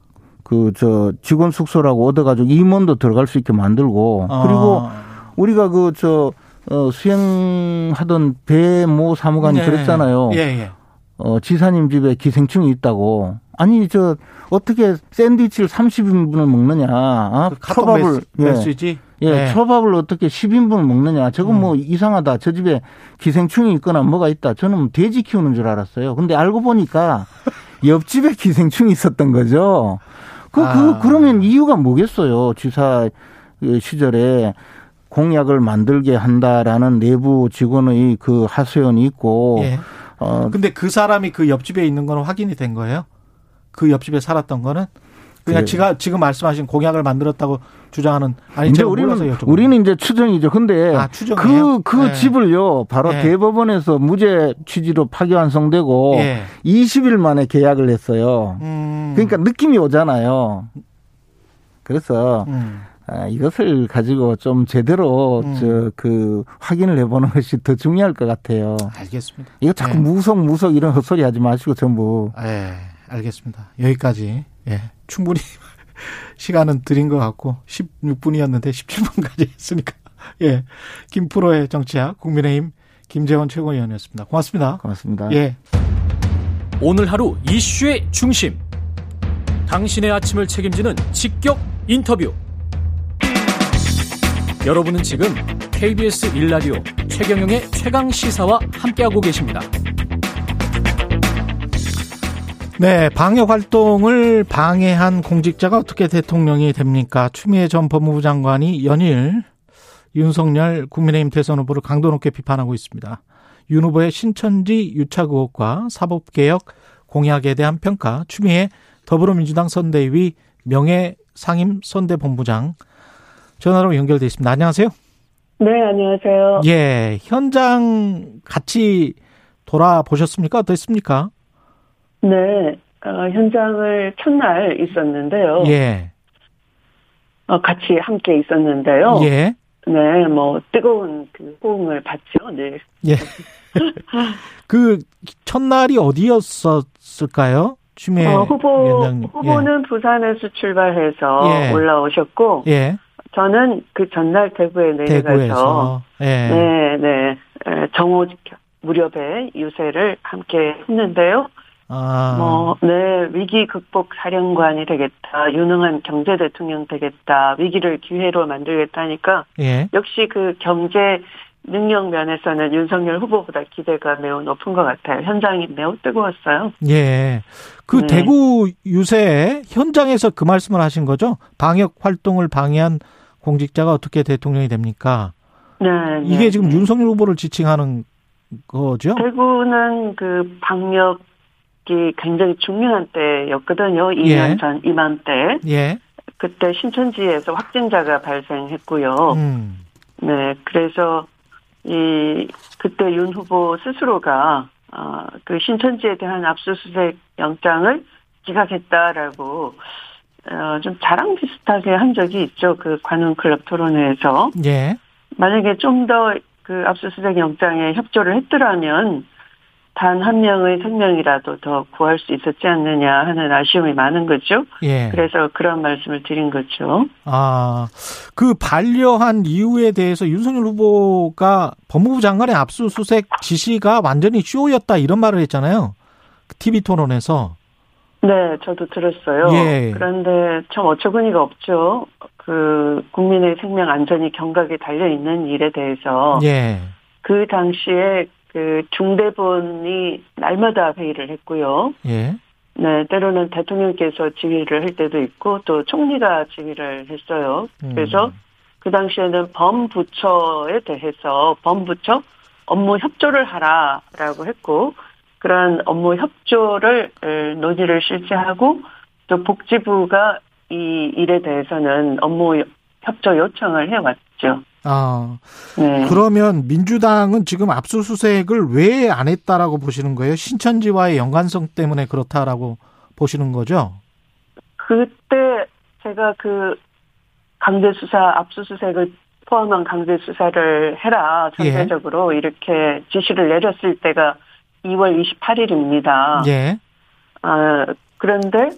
그저 직원 숙소라고 얻어가지고 임원도 들어갈 수 있게 만들고 어. 그리고 우리가 그 저 어, 수행하던 배모 사무관이 네. 그랬잖아요. 예, 예. 어, 지사님 집에 기생충이 있다고. 아니, 저, 어떻게 샌드위치를 30인분을 먹느냐. 어? 그 초밥을, 메시, 예. 메시지. 예, 네. 초밥을 어떻게 10인분을 먹느냐. 저건 뭐 이상하다. 저 집에 기생충이 있거나 뭐가 있다. 저는 뭐 돼지 키우는 줄 알았어요. 근데 알고 보니까 [laughs] 옆집에 기생충이 있었던 거죠. 그, 아. 그, 그러면 이유가 뭐겠어요. 지사 그 시절에 공약을 만들게 한다라는 내부 직원의 그 하소연이 있고. 예. 어, 근데 그 사람이 그 옆집에 있는 거는 확인이 된 거예요? 그 옆집에 살았던 거는? 그냥 그래요. 지가 지금 말씀하신 공약을 만들었다고 주장하는 아니 이제 우리는 우리는 이제 추정이죠. 근데 아, 추정이에요? 그, 그 네. 집을요, 바로 네. 대법원에서 무죄 취지로 파기환송되고 예. 20일 만에 계약을 했어요. 음. 그러니까 느낌이 오잖아요. 그래서 음. 아, 이것을 가지고 좀 제대로 음. 저그 확인을 해보는 것이 더 중요할 것 같아요. 알겠습니다. 이거 자꾸 네. 무속 무속 이런 헛소리 하지 마시고 전부 예, 알겠습니다. 여기까지 예, 충분히 [laughs] 시간은 드린 것 같고 16분이었는데 17분까지 [laughs] 했으니까 예, 김프로의 정치학 국민의힘 김재원 최고위원이었습니다. 고맙습니다. 고맙습니다. 예. 오늘 하루 이슈의 중심. 당신의 아침을 책임지는 직격 인터뷰. 여러분은 지금 KBS 일라디오 최경영의 최강 시사와 함께하고 계십니다. 네, 방역 활동을 방해한 공직자가 어떻게 대통령이 됩니까? 추미애 전 법무부 장관이 연일 윤석열 국민의힘 대선 후보를 강도 높게 비판하고 있습니다. 윤 후보의 신천지 유착 의혹과 사법개혁 공약에 대한 평가, 추미애 더불어민주당 선대위 명예 상임 선대본부장 전화로 연결돼 있습니다. 안녕하세요. 네, 안녕하세요. 예, 현장 같이 돌아보셨습니까? 어땠습니까? 네, 어, 현장을 첫날 있었는데요. 예, 어, 같이 함께 있었는데요. 예, 네, 뭐 뜨거운 그 호응을 받죠. 네. 예. [laughs] 그 첫날이 어디였었을까요? 추미애 어, 후보 위원장님. 후보는 부산에서 출발해서 예. 올라오셨고 예, 저는 그 전날 대구에 예. 내려가서 예, 네, 네. 에, 정오 무렵에 유세를 함께 했는데요. 아, 뭐, 네, 위기 극복 사령관이 되겠다, 유능한 경제 대통령 되겠다, 위기를 기회로 만들겠다니까, 예, 역시 그 경제 능력 면에서는 윤석열 후보보다 기대가 매우 높은 것 같아요. 현장이 매우 뜨거웠어요. 예. 그 네. 대구 유세 현장에서 그 말씀을 하신 거죠? 방역 활동을 방해한 공직자가 어떻게 대통령이 됩니까? 네. 이게 네, 지금 네. 윤석열 후보를 지칭하는 거죠? 대구는 그 방역이 굉장히 중요한 때였거든요. 2년 예. 전 이맘때. 예, 그때 신천지에서 확진자가 발생했고요. 음, 네, 그래서 이 그때 윤 후보 스스로가 어, 그 신천지에 대한 압수수색 영장을 기각했다라고 어, 좀 자랑 비슷하게 한 적이 있죠. 그 관훈 클럽 토론회에서 예, 만약에 좀 더 그 압수수색 영장에 협조를 했더라면 단 한 명의 생명이라도 더 구할 수 있었지 않느냐 하는 아쉬움이 많은 거죠. 예. 그래서 그런 말씀을 드린 거죠. 아, 그 반려한 이유에 대해서 윤석열 후보가 법무부 장관의 압수수색 지시가 완전히 쇼였다 이런 말을 했잖아요. TV 토론에서. 네, 저도 들었어요. 예. 그런데 참 어처구니가 없죠. 그 국민의 생명 안전이 경각에 달려 있는 일에 대해서 예. 그 당시에 그 중대본이 날마다 회의를 했고요. 예. 네, 때로는 대통령께서 지휘를 할 때도 있고 또 총리가 지휘를 했어요. 음. 그래서 그 당시에는 범부처에 대해서 범부처 업무 협조를 하라라고 했고 그런 업무 협조를 에, 논의를 실시하고 또 복지부가 이 일에 대해서는 업무 협조 요청을 해왔 있죠. 아, 네. 그러면 민주당은 지금 압수수색을 왜 안 했다라고 보시는 거예요? 신천지와의 연관성 때문에 그렇다라고 보시는 거죠? 그때 제가 그 강제 수사 압수수색을 포함한 강제 수사를 해라 예. 전체적으로 이렇게 지시를 내렸을 때가 2월 28일입니다. 예. 아, 그런데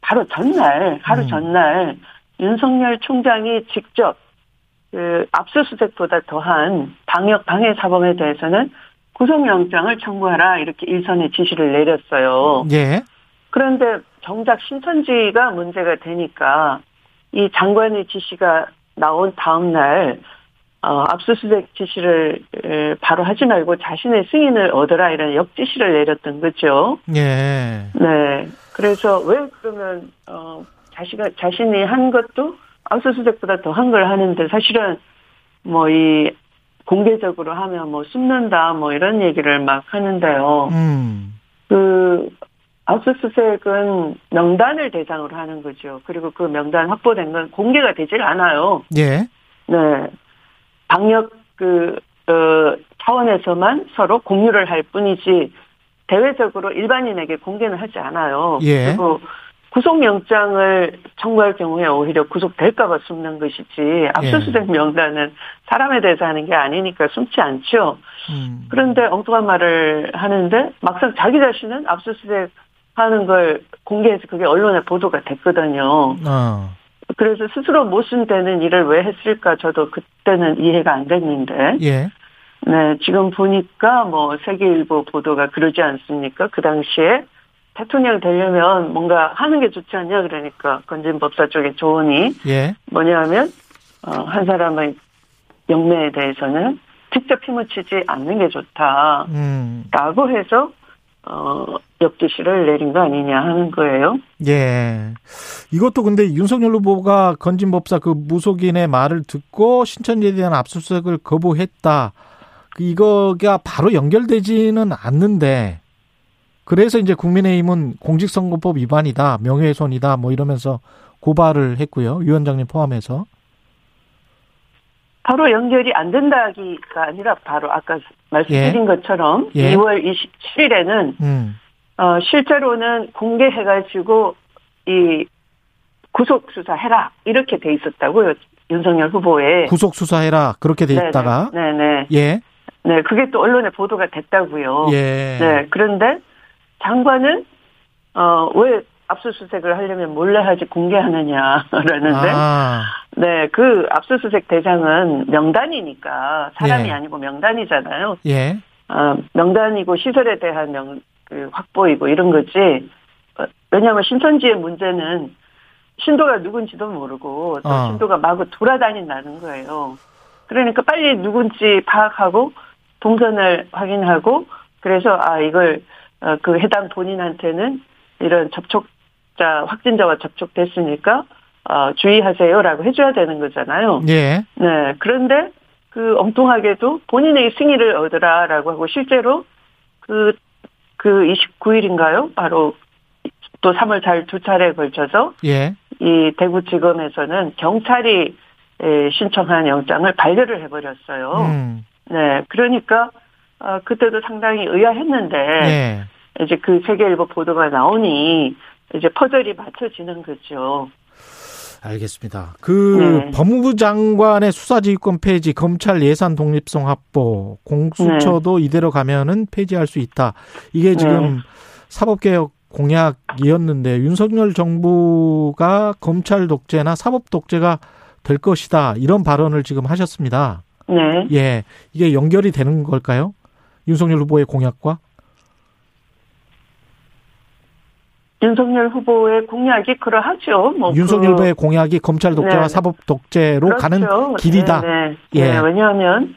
바로 전날 하루 음. 전날 윤석열 총장이 직접 그 압수수색보다 더한 방역 방해 사범에 대해서는 구속영장을 청구하라 이렇게 일선의 지시를 내렸어요. 예. 그런데 정작 신천지가 문제가 되니까 이 장관의 지시가 나온 다음 날 어, 압수수색 지시를 에, 바로 하지 말고 자신의 승인을 얻어라 이런 역지시를 내렸던 거죠. 예. 네. 그래서 왜 그러면 어 자시가 자신이 한 것도 압수수색보다 더 한 걸 하는데 사실은 뭐 이 공개적으로 하면 뭐 숨는다 뭐 이런 얘기를 막 하는데요. 음. 그 압수수색은 명단을 대상으로 하는 거죠. 그리고 그 명단 확보된 건 공개가 되질 않아요. 예. 네. 방역 그 어, 차원에서만 서로 공유를 할 뿐이지 대외적으로 일반인에게 공개는 하지 않아요. 예. 그리고 구속영장을 청구할 경우에 오히려 구속될까봐 숨는 것이지 압수수색 예. 명단은 사람에 대해서 하는 게 아니니까 숨지 않죠. 음. 그런데 엉뚱한 말을 하는데 막상 자기 자신은 압수수색 하는 걸 공개해서 그게 언론에 보도가 됐거든요. 어. 그래서 스스로 모순되는 일을 왜 했을까 저도 그때는 이해가 안 됐는데 예. 네 지금 보니까 뭐 세계일보 보도가 그러지 않습니까 그 당시에 대통령 되려면 뭔가 하는 게 좋지 않냐 그러니까 건진 법사 쪽의 조언이 예. 뭐냐면 어, 한 사람의 영매에 대해서는 직접 힘을 치지 않는 게 좋다라고 음. 해서 어, 역지시를 내린 거 아니냐 하는 거예요. 예. 이것도 근데 윤석열 후보가 건진 법사 그 무속인의 말을 듣고 신천지에 대한 압수수색을 거부했다. 그 이거가 바로 연결되지는 않는데 그래서 이제 국민의힘은 공직선거법 위반이다, 명예훼손이다, 뭐 이러면서 고발을 했고요. 위원장님 포함해서. 바로 연결이 안 된다기가 아니라 바로 아까 말씀드린 것처럼 예. 2월 27일에는 음. 어, 실제로는 공개해가지고 이 구속 수사해라 이렇게 돼 있었다고요 윤석열 후보에 구속 수사해라 그렇게 돼 네네. 있다가 네네 예. 네 그게 또 언론에 보도가 됐다고요 예. 네 그런데 장관은 어왜 압수수색을 하려면 몰래 하지 공개하느냐라는데 아. 네 그 압수수색 대상은 명단이니까 사람이 예. 아니고 명단이잖아요 예. 어, 명단이고 시설에 대한 명, 그 확보이고 이런 거지. 어, 왜냐하면 신천지의 문제는 신도가 누군지도 모르고 또 어. 신도가 마구 돌아다닌다는 거예요. 그러니까 빨리 누군지 파악하고 동선을 확인하고 그래서 아 이걸 어, 그 해당 본인한테는 이런 접촉자 확진자와 접촉됐으니까 어, 주의하세요라고 해줘야 되는 거잖아요. 예. 네. 그런데 그 엉뚱하게도 본인의 승인을 얻으라라고 하고 실제로 그, 그 29일인가요? 바로 또 3월 달 두 차례에 걸쳐서 예. 이 대구지검에서는 경찰이 에, 신청한 영장을 반려를 해버렸어요. 음. 네. 그러니까, 어, 그때도 상당히 의아했는데, 예. 이제 그 세계일보 보도가 나오니, 이제 퍼즐이 맞춰지는 거죠. 알겠습니다. 그 네. 법무부 장관의 수사지휘권 폐지, 검찰 예산 독립성 확보, 공수처도 네. 이대로 가면은 폐지할 수 있다. 이게 지금 사법개혁 공약이었는데 윤석열 정부가 검찰 독재나 사법 독재가 될 것이다. 이런 발언을 지금 하셨습니다. 네. 예. 이게 연결이 되는 걸까요? 윤석열 후보의 공약과? 윤석열 후보의 공약이 그러하죠. 뭐 윤석열 그- 후보의 공약이 검찰 독재와 네. 사법 독재로 그렇죠. 가는 길이다. 네, 네. 예. 네, 왜냐하면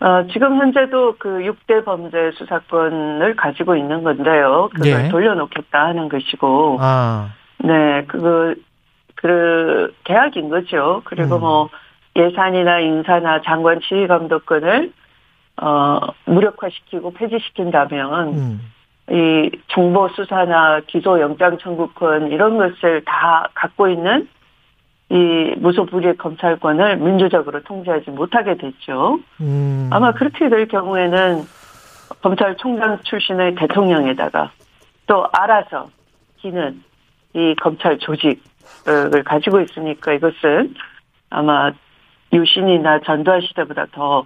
어, 지금 현재도 그 6대 범죄 수사권을 가지고 있는 건데요. 그걸 예. 돌려놓겠다 하는 것이고, 아, 네, 그거 그 계약인 거죠. 그리고 음. 뭐 예산이나 인사나 장관 지휘 감독권을 어, 무력화시키고 폐지시킨다면 음. 이 정보 수사나 기소 영장 청구권 이런 것을 다 갖고 있는 이 무소불위의 검찰권을 민주적으로 통제하지 못하게 됐죠. 음. 아마 그렇게 될 경우에는 검찰총장 출신의 대통령에다가 또 알아서 기는 이 검찰 조직을 가지고 있으니까 이것은 아마 유신이나 전두환 시대보다 더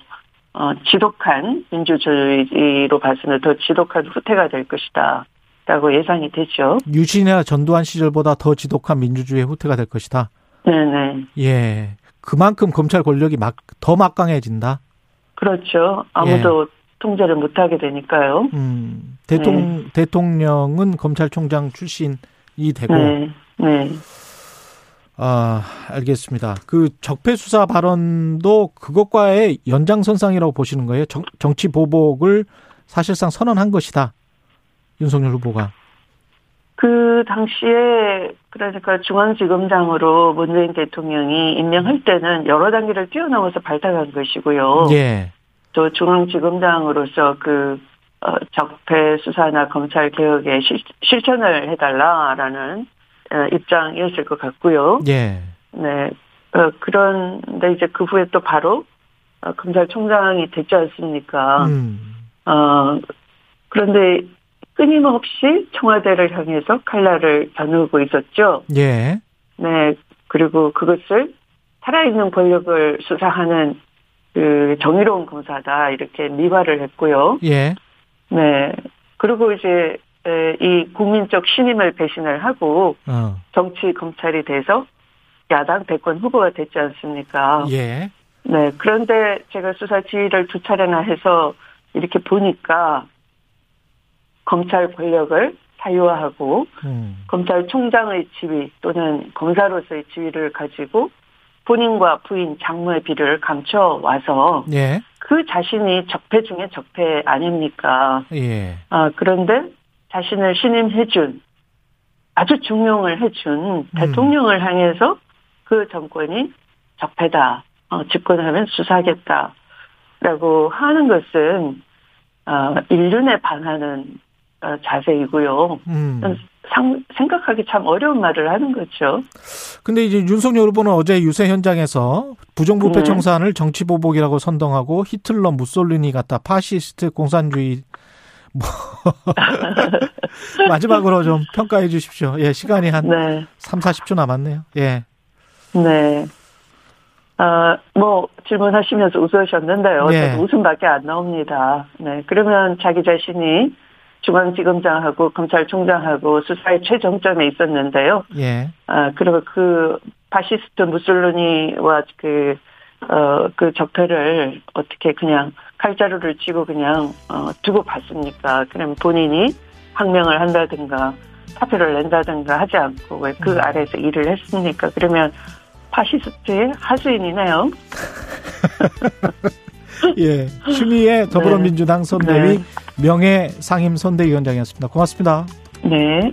어, 지독한 민주주의로 봐서는 더 지독한 후퇴가 될 것이다. 라고 예상이 되죠. 유신이나 전두환 시절보다 더 지독한 민주주의의 후퇴가 될 것이다. 네네. 예. 그만큼 검찰 권력이 막, 더 막강해진다. 그렇죠. 아무도 통제를 못하게 되니까요. 음, 대통령, 대통령은 검찰총장 출신이 되고. 네. 네. 아, 알겠습니다. 그 적폐 수사 발언도 그것과의 연장선상이라고 보시는 거예요? 정, 정치 보복을 사실상 선언한 것이다. 윤석열 후보가. 그 당시에 그러니까 중앙지검장으로 문재인 대통령이 임명할 때는 여러 단계를 뛰어넘어서 발탁한 것이고요. 예. 또 중앙지검장으로서 그 어, 적폐 수사나 검찰 개혁에 실, 실천을 해달라라는 어, 입장이었을 것 같고요. 예. 네. 어, 그런데 이제 그 후에 또 바로 어, 검찰총장이 됐지 않습니까? 음. 어, 그런데 끊임없이 청와대를 향해서 칼날을 겨누고 있었죠. 예. 네. 그리고 그것을 살아있는 권력을 수사하는 그 정의로운 검사다 이렇게 미화를 했고요. 예. 네. 그리고 이제 에, 이 국민적 신임을 배신을 하고 어. 정치 검찰이 돼서 야당 대권 후보가 됐지 않습니까? 예. 네. 그런데 제가 수사 지휘를 두 차례나 해서 이렇게 보니까 검찰 권력을 사유화하고 음. 검찰총장의 지위 또는 검사로서의 지위를 가지고 본인과 부인 장모의 비를 감춰 와서 예. 그 자신이 적폐 중에 적폐 아닙니까? 예. 아, 그런데 자신을 신임해준 아주 중용을 해준 대통령을 향해서 그 정권이 적폐다. 어, 집권하면 수사하겠다라고 하는 것은 어, 인륜에 반하는 어, 자세이고요. 음. 상, 생각하기 참 어려운 말을 하는 거죠. 근데 이제 윤석열 후보는 어제 유세 현장에서 부정부패 네. 청산을 정치 보복이라고 선동하고 히틀러 무솔리니 같다 파시스트 공산주의 뭐 [laughs] 마지막으로 좀 평가해 주십시오. 예, 시간이 한 네. 3, 40초 남았네요. 예. 네. 아, 뭐, 질문하시면서 웃으셨는데요. 네. 웃음밖에 안 나옵니다. 네. 그러면 자기 자신이 중앙지검장하고 검찰총장하고 수사의 최정점에 있었는데요. 예. 아, 그리고 그 파시스트 무솔리니와 그, 어, 그 적폐를 어떻게 그냥 칼자루를 쥐고 그냥, 어, 두고 봤습니까? 그럼 본인이 항명을 한다든가 사표를 낸다든가 하지 않고 왜그 음. 아래에서 일을 했습니까? 그러면 파시스트의 하수인이네요. [laughs] 예. 추미애 더불어민주당 선대위 네. 명예 상임 선대위원장이었습니다. 고맙습니다. 네.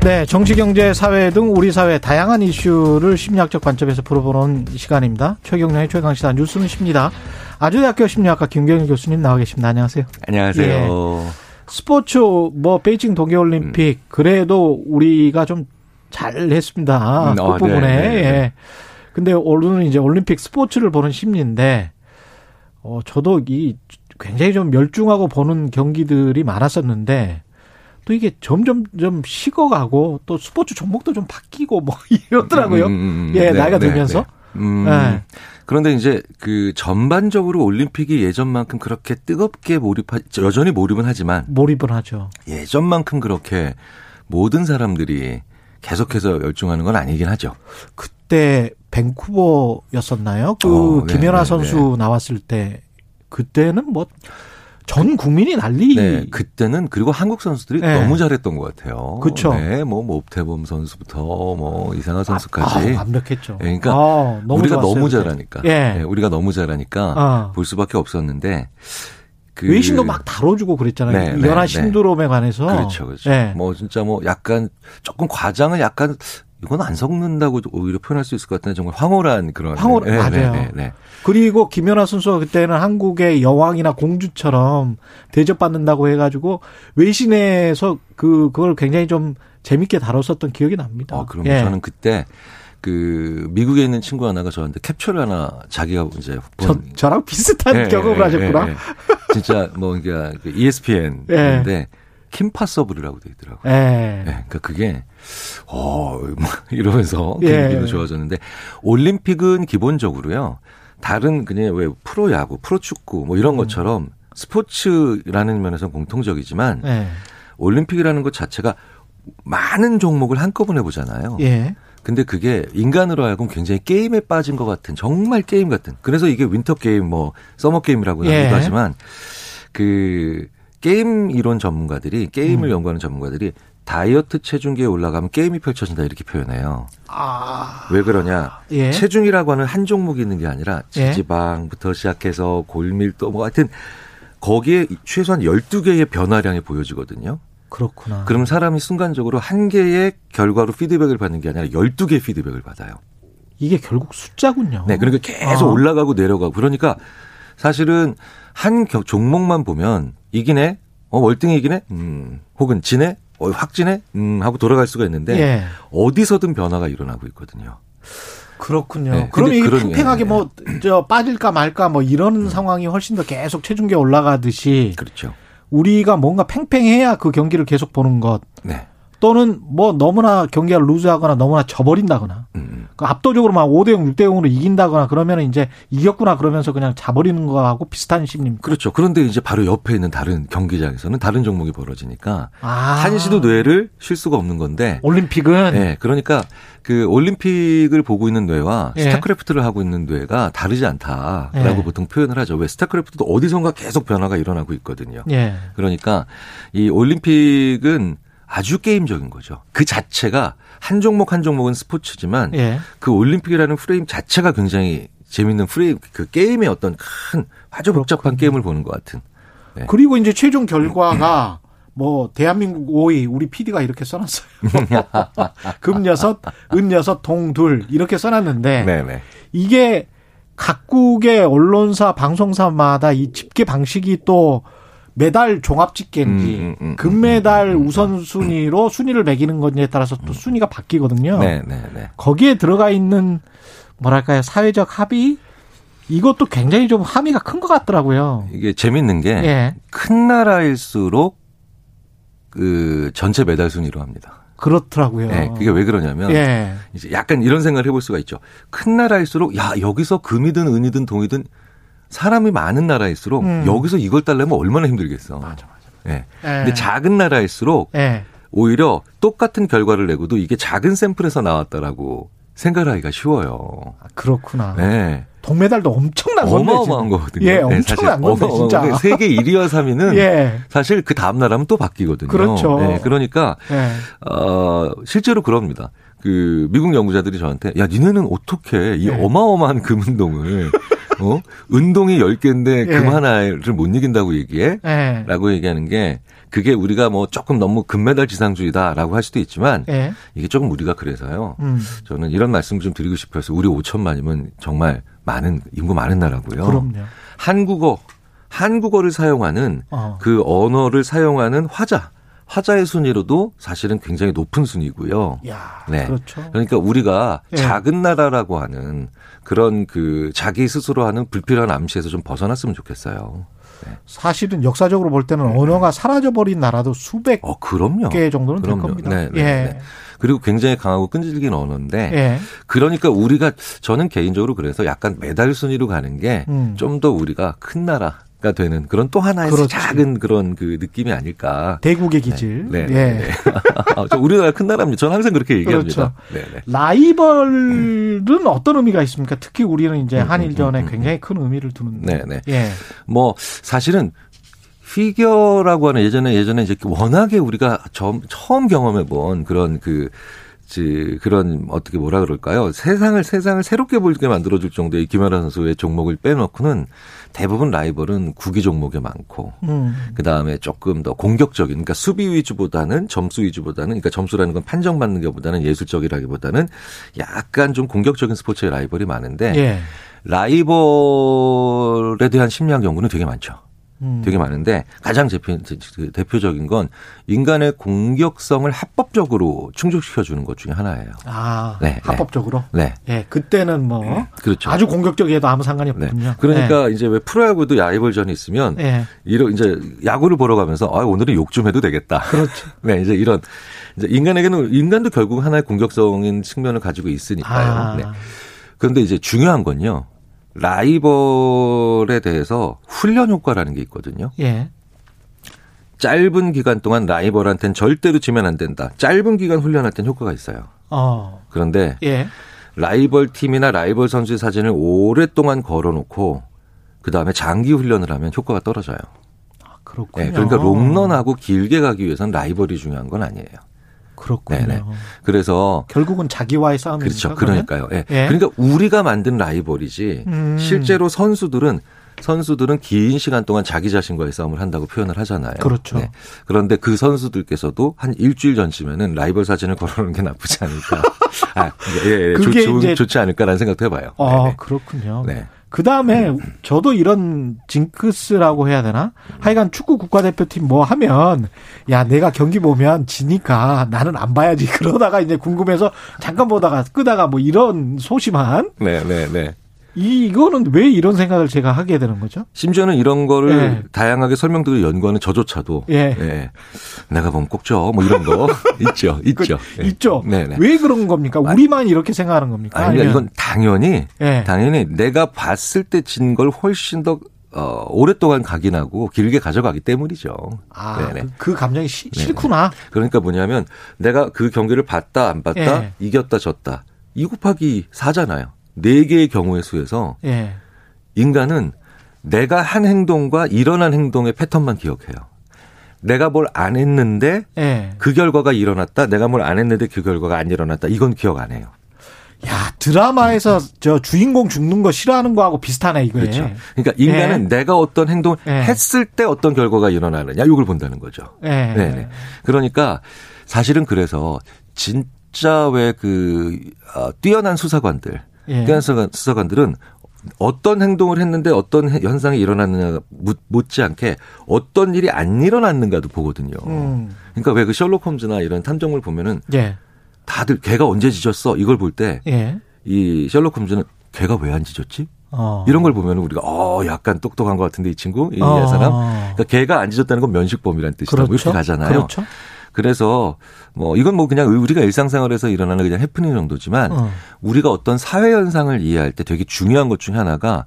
네, 정치, 경제, 사회 등 우리 사회 다양한 이슈를 심리학적 관점에서 풀어보는 시간입니다. 최경련의 최강시사 뉴스는 십니다. 아주대학교 심리학과 김경일 교수님 나와 계십니다. 안녕하세요. 안녕하세요. 스포츠 뭐 베이징 동계올림픽 그래도 우리가 좀 잘했습니다. 음, 그 어, 네, 부분에. 네, 네. 예. 근데 오늘은 이제 올림픽 스포츠를 보는 심리인데 어 저도 이 굉장히 좀 멸중하고 보는 경기들이 많았었는데 또 이게 점점 좀 식어가고 또 스포츠 종목도 좀 바뀌고 뭐 [laughs] 이러더라고요. 음, 음, 음. 예, 네, 나이가 네, 들면서. 네. 음, 네. 그런데 이제 그 전반적으로 올림픽이 예전만큼 그렇게 뜨겁게 몰입하, 여전히 몰입은 하지만 몰입은 하죠. 예전만큼 그렇게 모든 사람들이 계속해서 열중하는 건 아니긴 하죠. 그때 밴쿠버였었나요? 그 어, 네, 김연아 네, 선수 나왔을 때 그때는 뭐 전 국민이 난리. 네, 그때는 그리고 한국 선수들이 네. 너무 잘했던 것 같아요. 그쵸. 네, 뭐 옵태범 선수부터 뭐 이상한 선수까지. 아, 완벽했죠. 네, 그러니까 아, 너무 우리가 좋았어요, 너무. 잘하니까. 예. 네, 우리가 너무 잘하니까 아. 볼 수밖에 없었는데. 그 외신도 막 다뤄주고 그랬잖아요. 네, 네, 연하 네. 신드롬에 관해서. 그렇죠, 그렇죠. 예. 뭐 진짜 뭐 약간 조금 과장은 약간 이건 안 섞는다고 오히려 표현할 수 있을 것 같은데 정말 황홀한 그런. 황홀- 네, 맞아요. 네, 네, 네. 그리고 김연아 선수가 그때는 한국의 여왕이나 공주처럼 대접받는다고 해가지고 외신에서 그 그걸 굉장히 좀 재밌게 다뤘었던 기억이 납니다. 어, 그럼 예. 저는 그때 그 미국에 있는 친구 하나가 저한테 캡처를 하나 자기가 이제 저, 본 저 랑 비슷한 예, 경험을 예, 하셨구나. 예, 예. 진짜 뭐 그러니까 그 ESPN인데 [laughs] Kimpossible이라고 돼 있더라고요. 예. 예, 그러니까 그게 어뭐 [laughs] 이러면서 예. 분위기도 좋아졌는데 올림픽은 기본적으로요. 다른 그냥 왜 프로 야구, 프로 축구 뭐 음. 이런 것처럼 스포츠라는 면에서 공통적이지만 예. 올림픽이라는 것 자체가 많은 종목을 한꺼번에 보잖아요. 예. 근데 그게 인간으로 하여금 굉장히 게임에 빠진 것 같은 정말 게임 같은 그래서 이게 winter game 뭐 summer game이라고 예. 하기도 하지만 그 게임 이론 전문가들이 게임을 음. 연구하는 전문가들이 다이어트 체중계에 올라가면 게임이 펼쳐진다 이렇게 표현해요. 아. 왜 그러냐? 예. 체중이라고 하는 한 종목이 있는 게 아니라 예. 지지방부터 시작해서 골밀도 뭐 하여튼 거기에 최소한 12개의 변화량이 보여지거든요. 그렇구나. 그럼 사람이 순간적으로 한 개의 결과로 피드백을 받는 게 아니라 12개의 피드백을 받아요. 이게 결국 숫자군요. 네, 그러니까 계속 아. 올라가고 내려가고 그러니까 사실은 한 겨- 종목만 보면 이기네, 어 월등히 이기네, 음, 혹은 지네, 어, 확 지네, 음 하고 돌아갈 수가 있는데 예. 어디서든 변화가 일어나고 있거든요. 그렇군요. 네, 근데 이게 그런- 팽팽하게 예, 뭐저 빠질까 말까 뭐 이런 상황이 훨씬 더 계속 체중계 올라가듯이 그렇죠. 우리가 뭔가 팽팽해야 그 경기를 계속 보는 것 네. 또는 뭐 너무나 경기가 루즈하거나 너무나 져버린다거나 음, 그 압도적으로 막 5대 0, 6대 0으로 이긴다거나 그러면 이제 이겼구나 그러면서 그냥 자버리는 거하고 비슷한 심리입니다. 그렇죠. 그런데 이제 바로 옆에 있는 다른 경기장에서는 다른 종목이 벌어지니까 아. 한시도 뇌를 쉴 수가 없는 건데 올림픽은 네, 그러니까 그 올림픽을 보고 있는 뇌와 예. 스타크래프트를 하고 있는 뇌가 다르지 않다라고 예. 보통 표현을 하죠. 왜 스타크래프트도 어디선가 계속 변화가 일어나고 있거든요. 예. 그러니까 이 올림픽은 아주 게임적인 거죠. 그 자체가 한 종목 한 종목은 스포츠지만 예. 그 올림픽이라는 프레임 자체가 굉장히 재밌는 프레임 그 게임의 어떤 큰 아주 복잡한 게임을 보는 것 같은. 네. 그리고 이제 최종 결과가 뭐 대한민국 5위 우리 PD가 이렇게 써놨어요. [laughs] 금 여섯, 은 여섯, 동둘 이렇게 써놨는데 네네. 이게 각국의 언론사, 방송사마다 이 집계 방식이 또 메달 종합 집계인지 음, 음, 음, 금메달 우선순위로 순위를 매기는 건지에 따라서 또 순위가 바뀌거든요. 네 네 네. 거기에 들어가 있는 뭐랄까요 사회적 합의 이것도 굉장히 좀 함의가 큰 것 같더라고요. 이게 재밌는 게 예. 큰 나라일수록 그 전체 메달 순위로 합니다. 그렇더라고요. 네, 그게 왜 그러냐면 예. 이제 약간 이런 생각을 해볼 수가 있죠. 큰 나라일수록 야 여기서 금이든 은이든 동이든 사람이 많은 나라일수록 음. 여기서 이걸 달려면 얼마나 힘들겠어. 맞아 맞아. 예. 근데 예. 작은 나라일수록 예. 오히려 똑같은 결과를 내고도 이게 작은 샘플에서 나왔다라고 생각하기가 쉬워요. 아, 그렇구나. 네. 동메달도 엄청난 건데. 어마어마한. 거거든요. 예, 네, 엄청난 건데 어마어마한 진짜. 세계 1위와 3위는 [laughs] 예. 사실 그 다음 나라면 또 바뀌거든요. 그렇죠. 네, 그러니까 예. 어, 실제로 그럽니다. 그 미국 연구자들이 저한테 야 니네는 어떻게 이 예. 어마어마한 금 운동을 어 운동이 10개인데 금 예. 하나를 못 이긴다고 얘기해? 예. 라고 얘기하는 게 그게 우리가 뭐 조금 너무 금메달 지상주의다라고 할 수도 있지만 예. 이게 조금 우리가 그래서요. 음. 저는 이런 말씀 좀 드리고 싶어서 우리 5천만이면 정말 많은 인구 많은 나라고요. 그럼요. 한국어 한국어를 사용하는 어. 그 언어를 사용하는 화자 화자의 순위로도 사실은 굉장히 높은 순위고요. 야, 네. 그렇죠. 그러니까 우리가 예. 작은 나라라고 하는 그런 그 자기 스스로 하는 불필요한 암시에서 좀 벗어났으면 좋겠어요. 사실은 역사적으로 볼 때는 언어가 사라져 버린 나라도 수백 어, 그럼요. 개 정도는 될 그럼요. 겁니다. 네, 네, 예. 네. 그리고 굉장히 강하고 끈질긴 언어인데 예. 그러니까 우리가 저는 개인적으로 그래서 약간 메달 순위로 가는 게좀 음. 더 우리가 큰 나라 가 되는 그런 또 하나의 그렇지. 작은 그런 그 느낌이 아닐까. 대국의 기질. 네. 네. 예. 네. 아, 저 우리나라 큰 나라입니다. 저는 항상 그렇게 얘기합니다. 그렇죠. 네, 네. 라이벌은 어떤 의미가 있습니까? 특히 우리는 이제 음, 한일전에 음, 음, 굉장히 큰 의미를 두는데. 네, 네. 예. 뭐 사실은 피겨라고 하는 예전에 예전에 이제 워낙에 우리가 처음, 처음 경험해 본 그런 그 지, 그런 어떻게 뭐라 그럴까요? 세상을 세상을 새롭게 보게 만들어 줄 정도의 김연아 선수의 종목을 빼놓고는 대부분 라이벌은 구기 종목에 많고 음. 그다음에 조금 더 공격적인 그러니까 수비 위주보다는 점수 위주보다는 그러니까 점수라는 건 판정받는 것보다는 예술적이라기보다는 약간 좀 공격적인 스포츠의 라이벌이 많은데 예. 라이벌에 대한 심리학 연구는 되게 많죠. 음. 되게 많은데 가장 대표, 그 대표적인 건 인간의 공격성을 합법적으로 충족시켜 주는 것 중에 하나예요. 아, 네, 합법적으로. 네. 예, 그때는 뭐 그렇죠. 아주 공격적이어도 아무 상관이 네. 없군요. 그러니까 이제 왜 프로야구도 라이벌전이 있으면 예. 이런 이제 야구를 보러 가면서 아 오늘은 욕 좀 해도 되겠다. 그렇죠. [laughs] 네, 이제 이런 이제 인간에게는 인간도 결국 하나의 공격적인 측면을 가지고 있으니까요. 아. 네. 그런데 이제 중요한 건요. 라이벌에 대해서 훈련 효과라는 게 있거든요. 예. 짧은 기간 동안 라이벌한테는 절대로 지면 안 된다. 짧은 기간 훈련할 땐 효과가 있어요. 어. 그런데 예. 라이벌 팀이나 라이벌 선수의 사진을 오랫동안 걸어놓고 그 다음에 장기 훈련을 하면 효과가 떨어져요. 그렇군요. 네, 그러니까 롱런하고 길게 가기 위해서는 라이벌이 중요한 건 아니에요. 그렇군요. 네네. 그래서 결국은 자기와의 싸움이니까. 그렇죠. 그러면? 그러니까요. 예. 예. 그러니까 우리가 만든 라이벌이지 음. 실제로 선수들은 선수들은 긴 시간 동안 자기 자신과의 싸움을 한다고 표현을 하잖아요. 네. 그렇죠. 그런데 그 선수들께서도 한 일주일 전쯤에는 라이벌 사진을 걸어놓는 게 나쁘지 않을까. [laughs] 아, 예, 예, 그게 좋, 이제- 좋지 않을까라는 생각도 해봐요. 아, 네네. 그렇군요. 네. 그 다음에 저도 이런 징크스라고 해야 되나? 하여간 축구 국가대표팀 뭐 하면 야 내가 경기 보면 지니까 나는 안 봐야지 [laughs] 그러다가 이제 궁금해서 잠깐 보다가 끄다가 뭐 이런 소심한 네, 네, 네. 이 이거는 왜 이런 생각을 제가 하게 되는 거죠? 심지어는 이런 거를 예. 다양하게 설명들을 연구하는 저조차도 예. 내가 보면 꼭죠. 뭐 이런 거 [laughs] 있죠, 있죠. 예. 그 있죠. 네네. 왜 그런 겁니까? 우리만 이렇게 생각하는 겁니까? 아니, 아니면- 이건 당연히 예. 당연히 내가 봤을 때 진 걸 훨씬 더 어, 오랫동안 각인하고 길게 가져가기 때문이죠. 아. 그, 그 감정이 시-. 싫구나. 그러니까 뭐냐면 내가 그 경기를 봤다 안 봤다 예. 이겼다 졌다 2 곱하기 4잖아요. 네 개의 경우의 수에서 예. 인간은 내가 한 행동과 일어난 행동의 패턴만 기억해요. 내가 뭘 안 했는데 예. 그 결과가 일어났다. 내가 뭘 안 했는데 그 결과가 안 일어났다. 이건 기억 안 해요. 야, 드라마에서 저 주인공 죽는 거 싫어하는 거하고 비슷하네, 이거에. 그렇죠. 그러니까 인간은 예. 내가 어떤 행동을 예. 했을 때 어떤 결과가 일어나느냐 이걸 본다는 거죠. 예. 네네. 그러니까 사실은 그래서 진짜 왜 그 뛰어난 수사관들, 예. 수사관- 수사관들은 어떤 행동을 했는데 어떤 해- 현상이 일어났느냐 묻- 못지않게 어떤 일이 안 일어났는가도 보거든요. 음. 그러니까 왜 그 셜록 홈즈나 이런 탐정물 보면은 예. 다들 걔가 언제 짖었어 이걸 볼 때이 예. 셜록 홈즈는 걔가 왜안 짖었지? 어. 이런 걸 보면 우리가 어 약간 똑똑한 것 같은데 이 친구 이 어. 사람 그러니까 걔가 안 짖었다는 건 면식범이라는 뜻이다 뭐 이렇게 가잖아요. 그렇죠. 그래서 뭐 이건 뭐 그냥 우리가 일상생활에서 일어나는 그냥 해프닝 정도지만 어. 우리가 어떤 사회 현상을 이해할 때 되게 중요한 것 중에 하나가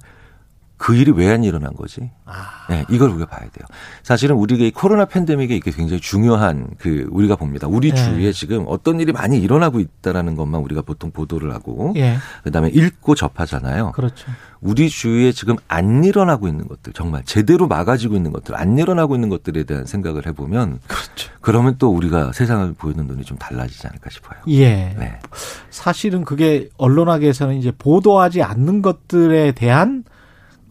그 일이 왜 안 일어난 거지? 아. 네, 이걸 우리가 봐야 돼요. 사실은 우리가 이 코로나 팬데믹에 이게 굉장히 중요한 그 우리가 봅니다. 우리 네. 주위에 지금 어떤 일이 많이 일어나고 있다라는 것만 우리가 보통 보도를 하고 예. 그다음에 읽고 접하잖아요. 그렇죠. 우리 주위에 지금 안 일어나고 있는 것들, 정말 제대로 막아지고 있는 것들, 안 일어나고 있는 것들에 대한 생각을 해보면, 그렇죠. 그러면 또 우리가 세상을 보이는 눈이 좀 달라지지 않을까 싶어요. 예. 네. 사실은 그게 언론학에서는 이제 보도하지 않는 것들에 대한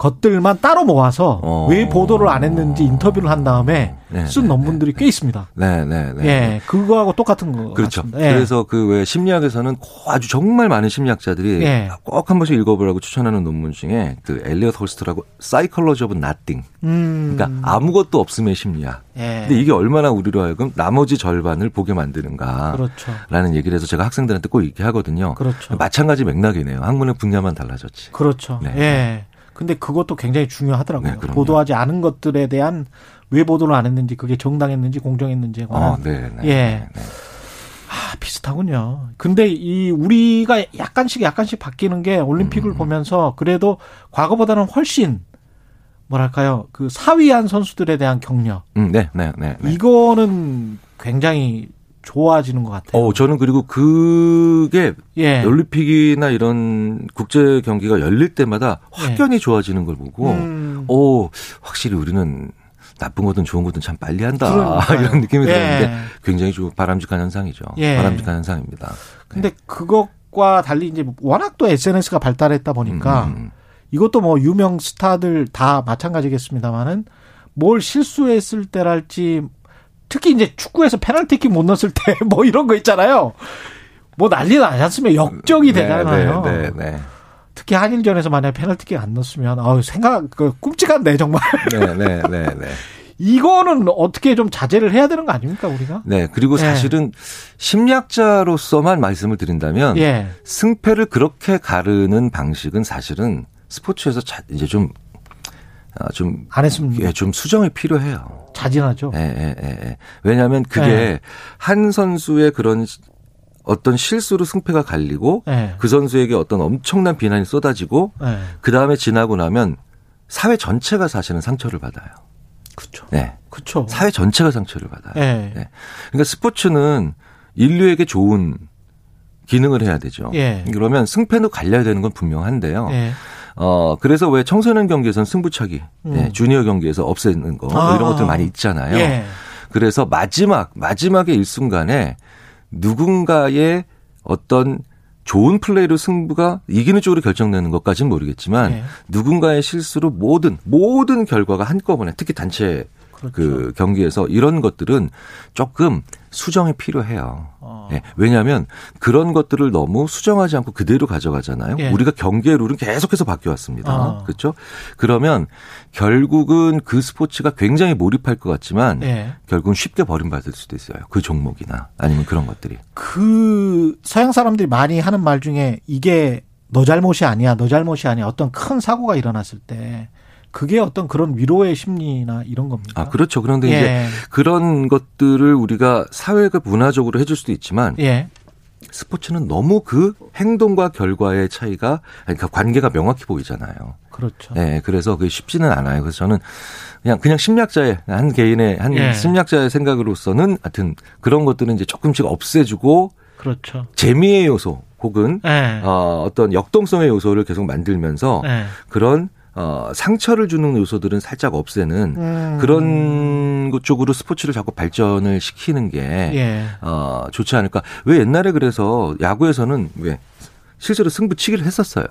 것들만 따로 모아서 어. 왜 보도를 안 했는지 인터뷰를 한 다음에 네, 쓴 네, 논문들이 꽤 있습니다. 네, 네, 네. 예. 그거하고 똑같은 거 그렇죠. 예. 그래서 그 왜 심리학에서는 아주 정말 많은 심리학자들이 예. 꼭 한 번씩 읽어보라고 추천하는 논문 중에 그 엘리엇 허스트라고 Psychology of Nothing. 음. 그러니까 아무것도 없음의 심리학. 예. 근데 이게 얼마나 우리로 하여금 나머지 절반을 보게 만드는가. 그렇죠. 라는 얘기를 해서 제가 학생들한테 꼭 얘기 하거든요. 그렇죠. 마찬가지 맥락이네요. 학문의 분야만 달라졌지. 그렇죠. 네. 예. 근데 그것도 굉장히 중요하더라고요. 네. 보도하지 않은 것들에 대한 왜 보도를 안 했는지 그게 정당했는지 공정했는지에 관한 어, 네, 네. 예. 네, 네. 아, 비슷하군요. 근데 이 우리가 약간씩 약간씩 바뀌는 게 올림픽을 음. 보면서 그래도 과거보다는 훨씬 뭐랄까요? 그 사위한 선수들에 대한 격려. 음, 네, 네, 네. 네. 이거는 굉장히 좋아지는 것 같아요. 어, 저는 그리고 그게 예. 올림픽이나 이런 국제 경기가 열릴 때마다 확연히 좋아지는 걸 보고, 음. 오, 확실히 우리는 나쁜 거든 좋은 거든 참 빨리 한다 그러니까요. [laughs] 이런 느낌이 예. 들었는데 굉장히 좀 바람직한 현상이죠. 예. 바람직한 현상입니다. 근데 그것과 달리 이제 워낙 또 SNS가 발달했다 보니까 음, 음. 이것도 뭐 유명 스타들 다 마찬가지겠습니다만은 뭘 실수했을 때랄지 특히 이제 축구에서 페널티킥 못 넣었을 때 [laughs] 뭐 이런 거 있잖아요. 뭐 난리 않습니까? 역적이 네, 되잖아요. 네, 네, 네. 특히 한일전에서 만약 페널티킥 안 넣었으면 아우 생각 그 끔찍한데 정말 네, 네, 네, 네. [laughs] 이거는 어떻게 좀 자제를 해야 되는 거 아닙니까 우리가? 네, 그리고 예. 사실은 심리학자로서만 말씀을 드린다면 예. 승패를 그렇게 가르는 방식은 사실은 스포츠에서 자, 이제 좀, 아, 좀, 안 했으면 예, 좀 수정이 필요해요. 자진하죠. 예, 예, 예, 예. 왜냐하면 그게 예. 한 선수의 그런 시- 어떤 실수로 승패가 갈리고 예. 그 선수에게 어떤 엄청난 비난이 쏟아지고 예. 그 다음에 지나고 나면 사회 전체가 사실은 상처를 받아요. 그렇죠. 네. 그렇죠. 사회 전체가 상처를 받아요. 예. 네. 그러니까 스포츠는 인류에게 좋은 기능을 해야 되죠. 예. 그러면 승패도 갈려야 되는 건 분명한데요. 예. 어, 그래서 왜 청소년 경기에서는 승부차기, 음. 예, 주니어 경기에서 없애는 거, 뭐 아. 이런 것들 많이 있잖아요. 예. 그래서 마지막, 마지막의 일순간에 누군가의 어떤 좋은 플레이로 승부가 이기는 쪽으로 결정되는 것까지는 모르겠지만 예. 누군가의 실수로 모든 모든 결과가 한꺼번에 특히 단체 그렇죠. 그 경기에서 이런 것들은 조금 수정이 필요해요. 어. 예, 왜냐하면 그런 것들을 너무 수정하지 않고 그대로 가져가잖아요. 예. 우리가 경기의 룰은 계속해서 바뀌어왔습니다. 어. 그렇죠? 그러면 결국은 그 스포츠가 굉장히 몰입할 것 같지만 예. 결국은 쉽게 버림받을 수도 있어요. 그 종목이나 아니면 그런 것들이. 그 서양 사람들이 많이 하는 말 중에 이게 너 잘못이 아니야, 너 잘못이 아니야. 어떤 큰 사고가 일어났을 때 그게 어떤 그런 위로의 심리나 이런 겁니까? 아, 그렇죠. 그런데 예. 이제 그런 것들을 우리가 사회가 문화적으로 해줄 수도 있지만 예. 스포츠는 너무 그 행동과 결과의 차이가 그러니까 관계가 명확히 보이잖아요. 그렇죠. 네, 그래서 그게 쉽지는 않아요. 그래서 저는 그냥 그냥 심리학자의 한 개인의 한 예. 심리학자의 생각으로서는 하여튼 그런 것들은 이제 조금씩 없애주고 그렇죠. 재미의 요소 혹은 예. 어, 어떤 역동성의 요소를 계속 만들면서 예. 그런 어, 상처를 주는 요소들은 살짝 없애는 음. 그런 것 쪽으로 스포츠를 자꾸 발전을 시키는 게 예. 어, 좋지 않을까. 왜 옛날에 그래서 야구에서는 왜 실제로 승부치기를 했었어요.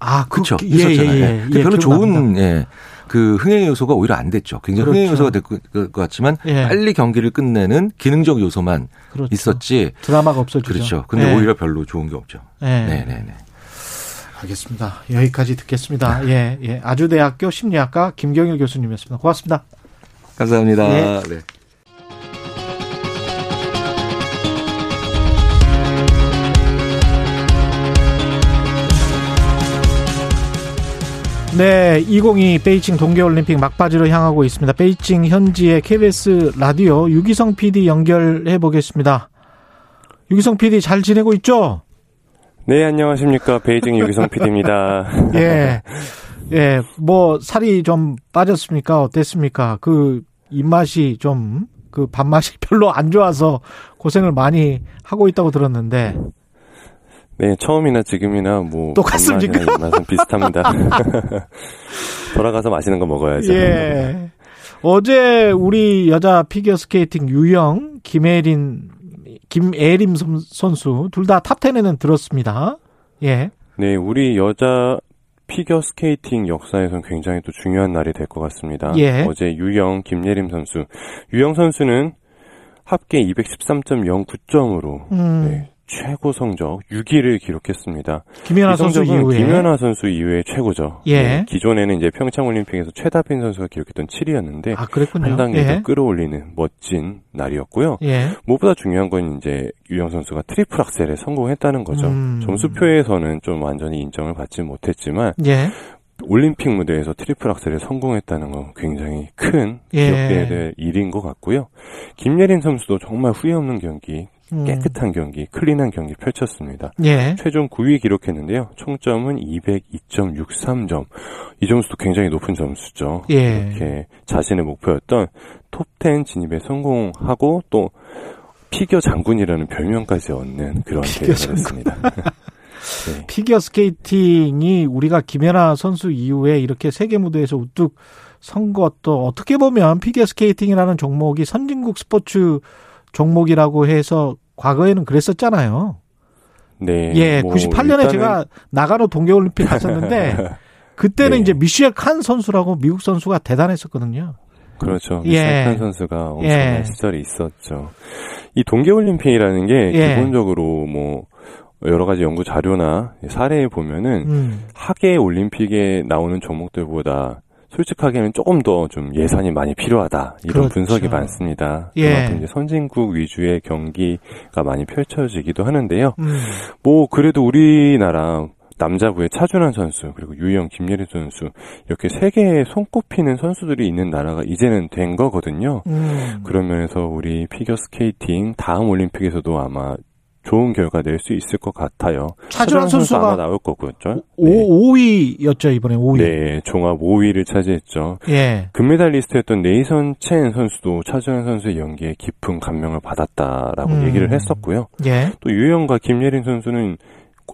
아, 그, 그렇죠. 예, 예, 있었잖아요. 예. 예, 별로. 좋은 예. 그 흥행 요소가 오히려 안 됐죠. 굉장히 흥행 그렇죠. 요소가 될 것 같지만 예. 빨리 경기를 끝내는 기능적 요소만 그렇죠. 있었지. 드라마가 없어지죠. 그렇죠. 근데 예. 오히려 별로 좋은 게 없죠. 예. 네, 네, 네. 알겠습니다. 여기까지 듣겠습니다. 예, 예. 아주대학교 심리학과 김경일 교수님이었습니다. 고맙습니다. 감사합니다. 예. 네. 네, 2022 베이징 동계올림픽 막바지로 향하고 있습니다. 베이징 현지의 KBS 라디오 유기성 PD 연결해 보겠습니다. 유기성 PD 잘 지내고 있죠? 네, 안녕하십니까. 베이징 유기성 [laughs] PD입니다. 예. 예, 뭐 살이 좀 빠졌습니까? 어땠습니까? 그 입맛이 좀 그 밥맛이 [laughs] 별로 안 좋아서 고생을 많이 하고 있다고 들었는데 네, 처음이나 지금이나 뭐 똑같습니까? 입맛은 비슷합니다. [laughs] 돌아가서 맛있는 거 먹어야죠. 예. 어제 우리 여자 피겨 스케이팅 유영, 김예림, 김예림 선- 선수 둘 다 탑10에는 들었습니다. 예. 네, 우리 여자 피겨 스케이팅 역사에선 굉장히 또 중요한 날이 될 것 같습니다. 예. 어제 유영, 김예림 선수. 유영 선수는 합계 213.09점으로 음. 네, 최고 성적 6위를 기록했습니다. 김연아 이 선수 이후에 김연아 선수 이후에 최고죠. 예. 네, 기존에는 이제 평창 올림픽에서 최다빈 선수가 기록했던 7위였는데 아 그랬군요. 한 단계 더 예. 끌어올리는 멋진 날이었고요. 예. 무엇보다 중요한 건 이제 유영 선수가 트리플 악셀에 성공했다는 거죠. 음. 점수표에서는 좀 완전히 인정을 받지 못했지만 예. 올림픽 무대에서 트리플 악셀에 성공했다는 건 굉장히 큰 예. 기억해야 될 일인 것 같고요. 김예림 선수도 정말 후회 없는 경기, 음. 깨끗한 경기, clean한 경기 펼쳤습니다. 예. 최종 9위 기록했는데요. 총점은 202.63점. 이 점수도 굉장히 높은 점수죠. 예. 이렇게 자신의 목표였던 톱10 진입에 성공하고 또 피겨 장군이라는 별명까지 얻는 그런 대회가 됐습니다. [laughs] 네. 피겨 스케이팅이 우리가 김연아 선수 이후에 이렇게 세계 무대에서 우뚝 선 거 또 어떻게 보면 피겨 스케이팅이라는 종목이 선진국 스포츠 종목이라고 해서 과거에는 그랬었잖아요. 네. 예, 뭐 98년에 일단은- 제가 나가노 동계올림픽 갔었는데 [laughs] 그때는 네. 이제 미셸 콴 선수라고 미국 선수가 대단했었거든요. 그렇죠. 예. 미셸 콴 선수가 엄청난 예. 시절이 있었죠. 이 동계올림픽이라는 게 예. 기본적으로 뭐 여러 가지 연구 자료나 사례에 보면은 음. 하계 올림픽에 나오는 종목들보다 솔직하게는 조금 더 좀 예산이 많이 필요하다 이런 그렇죠. 분석이 많습니다. 예. 그만큼 이제 선진국 위주의 경기가 많이 펼쳐지기도 하는데요. 음. 뭐 그래도 우리나라 남자부의 차준환 선수 그리고 유영 김예림 선수 이렇게 세계에 손꼽히는 선수들이 있는 나라가 이제는 된 거거든요. 음. 그런 면에서 우리 피겨 스케이팅 다음 올림픽에서도 아마 좋은 결과 낼 수 있을 것 같아요. 차준환 선수 선수가 아마 나올 거고요. 오, 5위였죠, 이번에 5위. 네, 종합 5위를 차지했죠. 예. 금메달리스트였던 네이선 첸 선수도 차준환 선수의 연기에 깊은 감명을 받았다라고 음. 얘기를 했었고요. 예. 또 유영과 김예린 선수는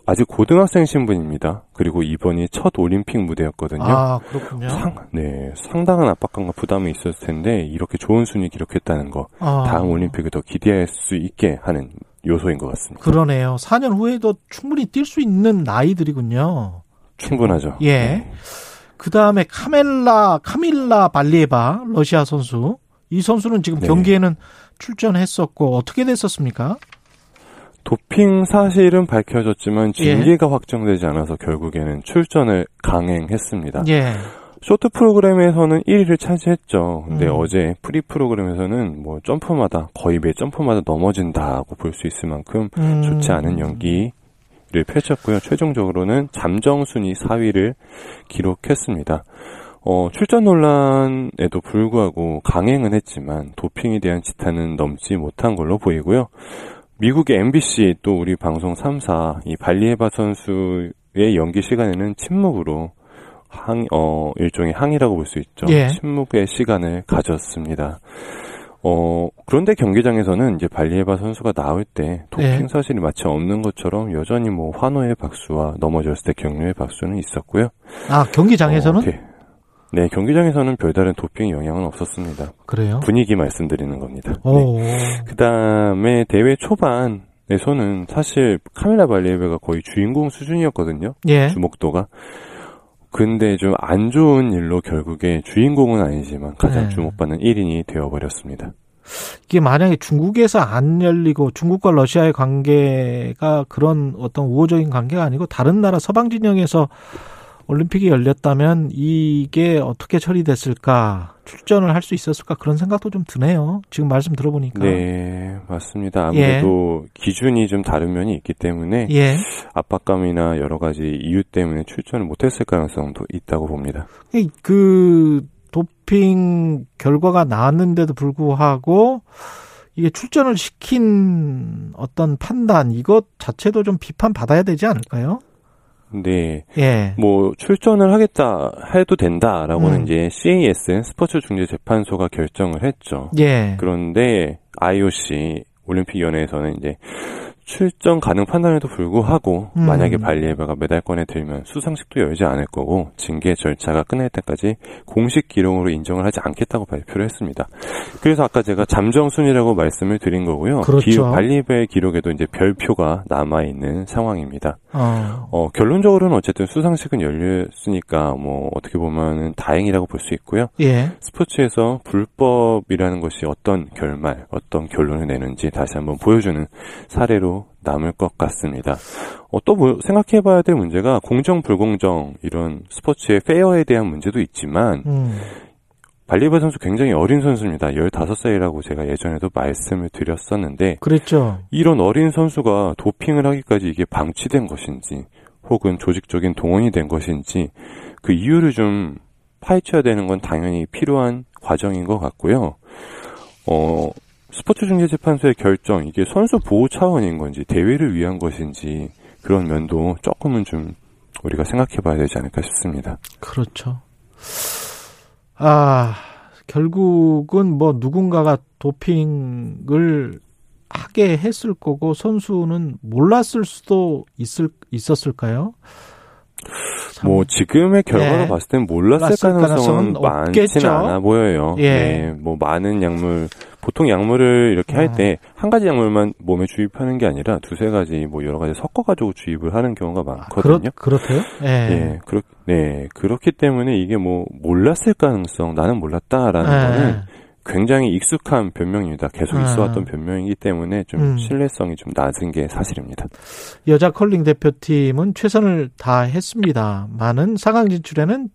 아직 고등학생 신분입니다. 그리고 이번이 첫 올림픽 무대였거든요. 아, 그렇군요. 상, 네, 상당한 압박감과 부담이 있었을 텐데 이렇게 좋은 순위 기록했다는 거 아. 다음 올림픽을 더 기대할 수 있게 하는 요소인 것 같습니다. 그러네요. 4년 후에도 충분히 뛸 수 있는 나이들이군요. 충분하죠. 예. 네. 그 다음에 카멜라, 카밀라 발리에바, 러시아 선수. 이 선수는 지금 네. 경기에는 출전했었고, 어떻게 됐었습니까? 도핑 사실은 밝혀졌지만 예. 징계가 확정되지 않아서 결국에는 출전을 강행했습니다. 예. 쇼트 프로그램에서는 1위를 차지했죠. 근데 음. 어제 프리 프로그램에서는 뭐 점프마다 거의 매 점프마다 넘어진다고 볼 수 있을 만큼 음. 좋지 않은 연기를 펼쳤고요. 최종적으로는 잠정 순위 4위를 기록했습니다. 어, 출전 논란에도 불구하고 강행은 했지만 도핑에 대한 지탄은 넘지 못한 걸로 보이고요. 미국의 MBC 또 우리 방송 3사 이 발리에바 선수의 연기 시간에는 침묵으로 항, 어, 일종의 항의라고 볼 수 있죠. 예. 침묵의 시간을 가졌습니다. 어, 그런데 경기장에서는 이제 발리에바 선수가 나올 때 도핑 예. 사실이 마치 없는 것처럼 여전히 뭐 환호의 박수와 넘어졌을 때 격려의 박수는 있었고요. 아, 경기장에서는? 어, 게- 네, 경기장에서는 별다른 도핑 영향은 없었습니다. 그래요? 분위기 말씀드리는 겁니다. 네. 오. 그 다음에 대회 초반 에서는 사실 카밀라 발리에베가 거의 주인공 수준이었거든요. 예. 주목도가. 근데 좀 안 좋은 일로 결국에 주인공은 아니지만 가장 네. 주목받는 1인이 되어버렸습니다. 이게 만약에 중국에서 안 열리고 중국과 러시아의 관계가 그런 어떤 우호적인 관계가 아니고 다른 나라 서방 진영에서 올림픽이 열렸다면 이게 어떻게 처리됐을까 출전을 할 수 있었을까 그런 생각도 좀 드네요. 지금 말씀 들어보니까. 네, 맞습니다. 아무래도 기준이 좀 다른 면이 있기 때문에 예. 압박감이나 여러 가지 이유 때문에 출전을 못했을 가능성도 있다고 봅니다. 그 도핑 결과가 나왔는데도 불구하고 이게 출전을 시킨 어떤 판단 이것 자체도 좀 비판 받아야 되지 않을까요? 네. 예. 뭐 출전을 하겠다 해도 된다라고는 음. 이제 CAS 스포츠 중재 재판소가 결정을 했죠. 예. 그런데 IOC 올림픽 위원회에서는 이제 출전 가능 판단에도 불구하고 음. 만약에 발리에바가 메달권에 들면 수상식도 열지 않을 거고 징계 절차가 끝날 때까지 공식 기록으로 인정을 하지 않겠다고 발표를 했습니다. 그래서 아까 제가 잠정 순위라고 말씀을 드린 거고요. 그렇죠. 기- 발리에바의 기록에도 이제 별표가 남아 있는 상황입니다. 어. 어, 결론적으로는 어쨌든 수상식은 열렸으니까 뭐 어떻게 보면은 다행이라고 볼 수 있고요. 예. 스포츠에서 불법이라는 것이 어떤 결말, 어떤 결론을 내는지 다시 한번 보여주는 사례로 남을 것 같습니다. 어, 또 뭐 생각해봐야 될 문제가 공정 불공정 이런 스포츠의 페어에 대한 문제도 있지만 음. 발리바 선수 굉장히 어린 선수입니다. 15살이라고 제가 예전에도 말씀을 드렸었는데 그랬죠. 이런 어린 선수가 도핑을 하기까지 이게 방치된 것인지 혹은 조직적인 동원이 된 것인지 그 이유를 좀 파헤쳐야 되는 건 당연히 필요한 과정인 것 같고요. 어, 스포츠 중재 재판소의 결정 이게 선수 보호 차원인 건지 대회를 위한 것인지 그런 면도 조금은 좀 우리가 생각해 봐야 되지 않을까 싶습니다. 그렇죠. 아, 결국은 뭐 누군가가 도핑을 하게 했을 거고 선수는 몰랐을 수도 있을 있었을까요? 뭐 지금의 결과로 네. 봤을 땐 몰랐을 몰랐을 가능성은 가능성은 많지는. 않아 보여요. 예. 네, 뭐 많은 약물 보통 약물을 이렇게 음. 할때 한 가지 약물만 몸에 주입하는 게 아니라 두세 가지 뭐 여러 가지 섞어 가지고 주입을 하는 경우가 많거든요. 그렇, 그렇대요? 예. 예, 그렇, 네, 그렇기 때문에 이게 뭐 몰랐을 가능성, 나는 몰랐다라는 예. 거는 굉장히 익숙한 변명입니다. 계속 아. 있어왔던 변명이기 때문에 좀 음. 신뢰성이 좀 낮은 게 사실입니다. 여자 컬링 대표팀은 최선을 다했습니다. 많은 4강 진출에는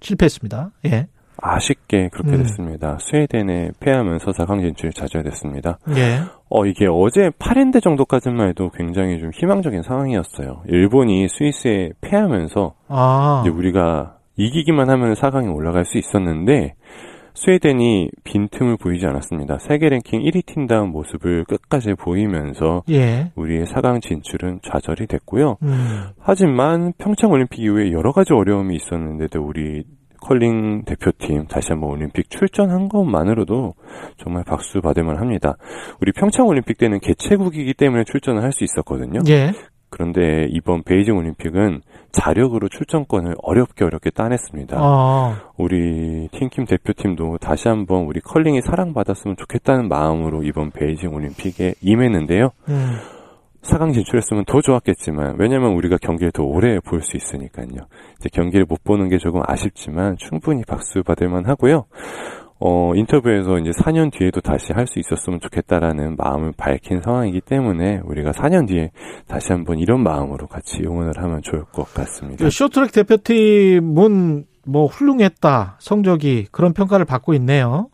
실패했습니다. 예. 아쉽게 그렇게 음. 됐습니다. 스웨덴에 패하면서 4강 진출이 좌절됐습니다. 예. 어, 이게 어제 8인대 정도까지만 해도 굉장히 좀 희망적인 상황이었어요. 일본이 스위스에 패하면서 아. 이제 우리가 이기기만 하면 4강에 올라갈 수 있었는데 스웨덴이 빈틈을 보이지 않았습니다. 세계 랭킹 1위 팀다운 모습을 끝까지 보이면서 예. 우리의 4강 진출은 좌절이 됐고요. 음. 하지만 평창 올림픽 이후에 여러 가지 어려움이 있었는데도 우리 컬링 대표팀 다시 한번 올림픽 출전한 것만으로도 정말 박수 받을만 합니다. 우리 평창 올림픽 때는 개최국이기 때문에 출전을 할 수 있었거든요. 예. 그런데 이번 베이징 올림픽은 자력으로 출전권을 어렵게 어렵게 따냈습니다. 아. 우리 팀킴 대표팀도 다시 한번 우리 컬링이 사랑받았으면 좋겠다는 마음으로 이번 베이징 올림픽에 임했는데요. 음. 4강 진출했으면 더 좋았겠지만 왜냐면 우리가 경기를 더 오래 볼 수 있으니까요. 이제 경기를 못 보는 게 조금 아쉽지만 충분히 박수 받을 만 하고요. 어, 인터뷰에서 이제 4년 뒤에도 다시 할 수 있었으면 좋겠다라는 마음을 밝힌 상황이기 때문에 우리가 4년 뒤에 다시 한번 이런 마음으로 같이 응원을 하면 좋을 것 같습니다. 그 쇼트랙 대표팀은 뭐 훌륭했다. 성적이 그런 평가를 받고 있네요.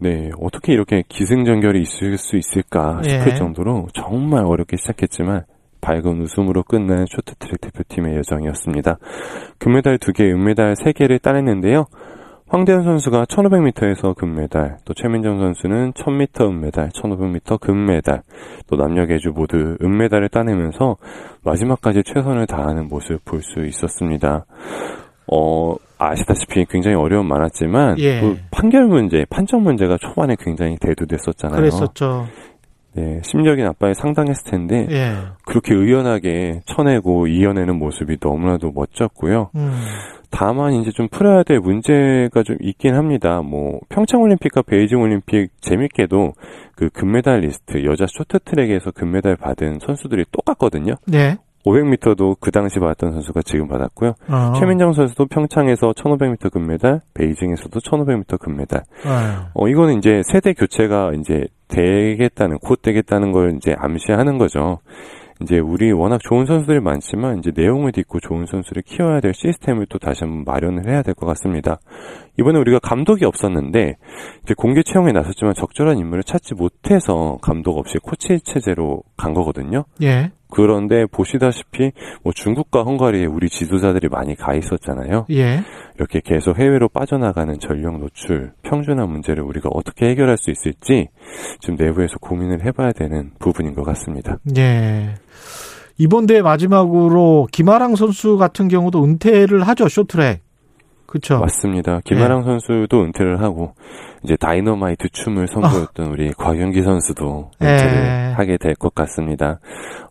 네, 어떻게 이렇게 기승전결이 있을 수 있을까 싶을 예. 정도로 정말 어렵게 시작했지만 밝은 웃음으로 끝난 쇼트트랙 대표팀의 여정이었습니다. 금메달 2개, 은메달 3개를 따냈는데요. 황대현 선수가 1500m에서 금메달, 또 최민정 선수는 1000m 은메달, 1500m 금메달, 또 남녀 계주 모두 은메달을 따내면서 마지막까지 최선을 다하는 모습 볼 수 있었습니다. 어, 아시다시피 굉장히 어려움 많았지만 예. 그 판결 문제, 판정 문제가 초반에 굉장히 대두됐었잖아요. 그랬었죠. 네, 심리적인 압박이 상당했을 텐데 예. 그렇게 의연하게 쳐내고 이겨내는 모습이 너무나도 멋졌고요. 음. 다만 이제 좀 풀어야 될 문제가 좀 있긴 합니다. 뭐 평창 올림픽과 베이징 올림픽 재밌게도 그 금메달 리스트 여자 쇼트트랙에서 금메달 받은 선수들이 똑같거든요. 네. 500m도 그 당시 받았던 선수가 지금 받았고요. 어. 최민정 선수도 평창에서 1500m 금메달, 베이징에서도 1500m 금메달. 아. 어, 이거는 이제 세대 교체가 이제 되겠다는, 곧 되겠다는 걸 이제 암시하는 거죠. 이제 우리 워낙 좋은 선수들이 많지만 이제 내용을 딛고 좋은 선수를 키워야 될 시스템을 또 다시 한번 마련을 해야 될 것 같습니다. 이번에 우리가 감독이 없었는데 이제 공개 채용에 나섰지만 적절한 인물을 찾지 못해서 감독 없이 코치 체제로 간 거거든요. 예. 그런데 보시다시피 뭐 중국과 헝가리에 우리 지도자들이 많이 가 있었잖아요. 예. 이렇게 계속 해외로 빠져나가는 전력 노출, 평준화 문제를 우리가 어떻게 해결할 수 있을지 좀 내부에서 고민을 해봐야 되는 부분인 것 같습니다. 예. 이번 대회 마지막으로 김아랑 선수 같은 경우도 은퇴를 하죠, 쇼트랙. 그렇죠. 맞습니다. 김아랑 선수도 은퇴를 하고 이제 다이너마이트 춤을 선보였던 우리 곽윤기 선수도 은퇴를 예. 하게 될 것 같습니다.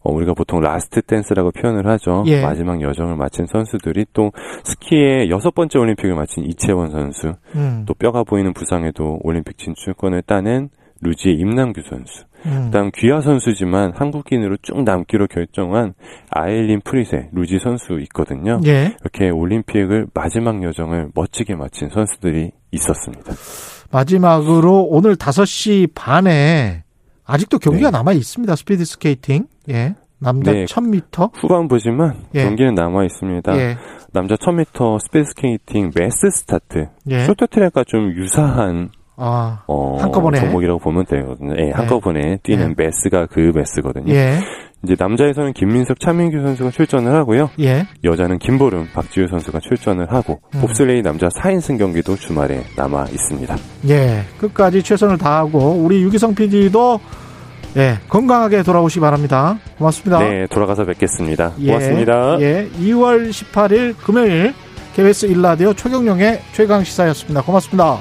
어, 우리가 보통 last dance라고 표현을 하죠. 예. 마지막 여정을 마친 선수들이 또 스키의 여섯 번째 올림픽을 마친 이채원 선수, 음. 또 뼈가 보이는 부상에도 올림픽 진출권을 따낸 루지의 임남규 선수, 음. 그다음 귀화 선수지만 한국인으로 쭉 남기로 결정한 아일린 프리쉐 루지 선수 있거든요. 예. 이렇게 올림픽을 마지막 여정을 멋지게 마친 선수들이 있었습니다. 마지막으로 오늘 5시 반에 아직도 경기가 남아 있습니다. 스피드 스케이팅. 예. 남자 네. 1000m. 후반부지만 예. 경기는 남아 있습니다. 예. 남자 1000m 스피드 스케이팅 mass start 예. 쇼트트랙과 좀 유사한 아. 어, 한꺼번에. 종목이라고 보면 되거든요. 예, 한꺼번에 뛰는 매스가 그 매스거든요. 예. 이제 남자에서는 김민석, 차민규 선수가 출전을 하고요. 예. 여자는 김보름, 박지우 선수가 출전을 하고 음. 봅슬레이 남자 4인승 경기도 주말에 남아 있습니다. 예. 끝까지 최선을 다하고 우리 유기성 PD도 예, 건강하게 돌아오시기 바랍니다. 고맙습니다. 네, 돌아가서 뵙겠습니다. 예, 고맙습니다. 예, 2월 18일 금요일 KBS 일라디오 최경령의 최강 시사였습니다. 고맙습니다.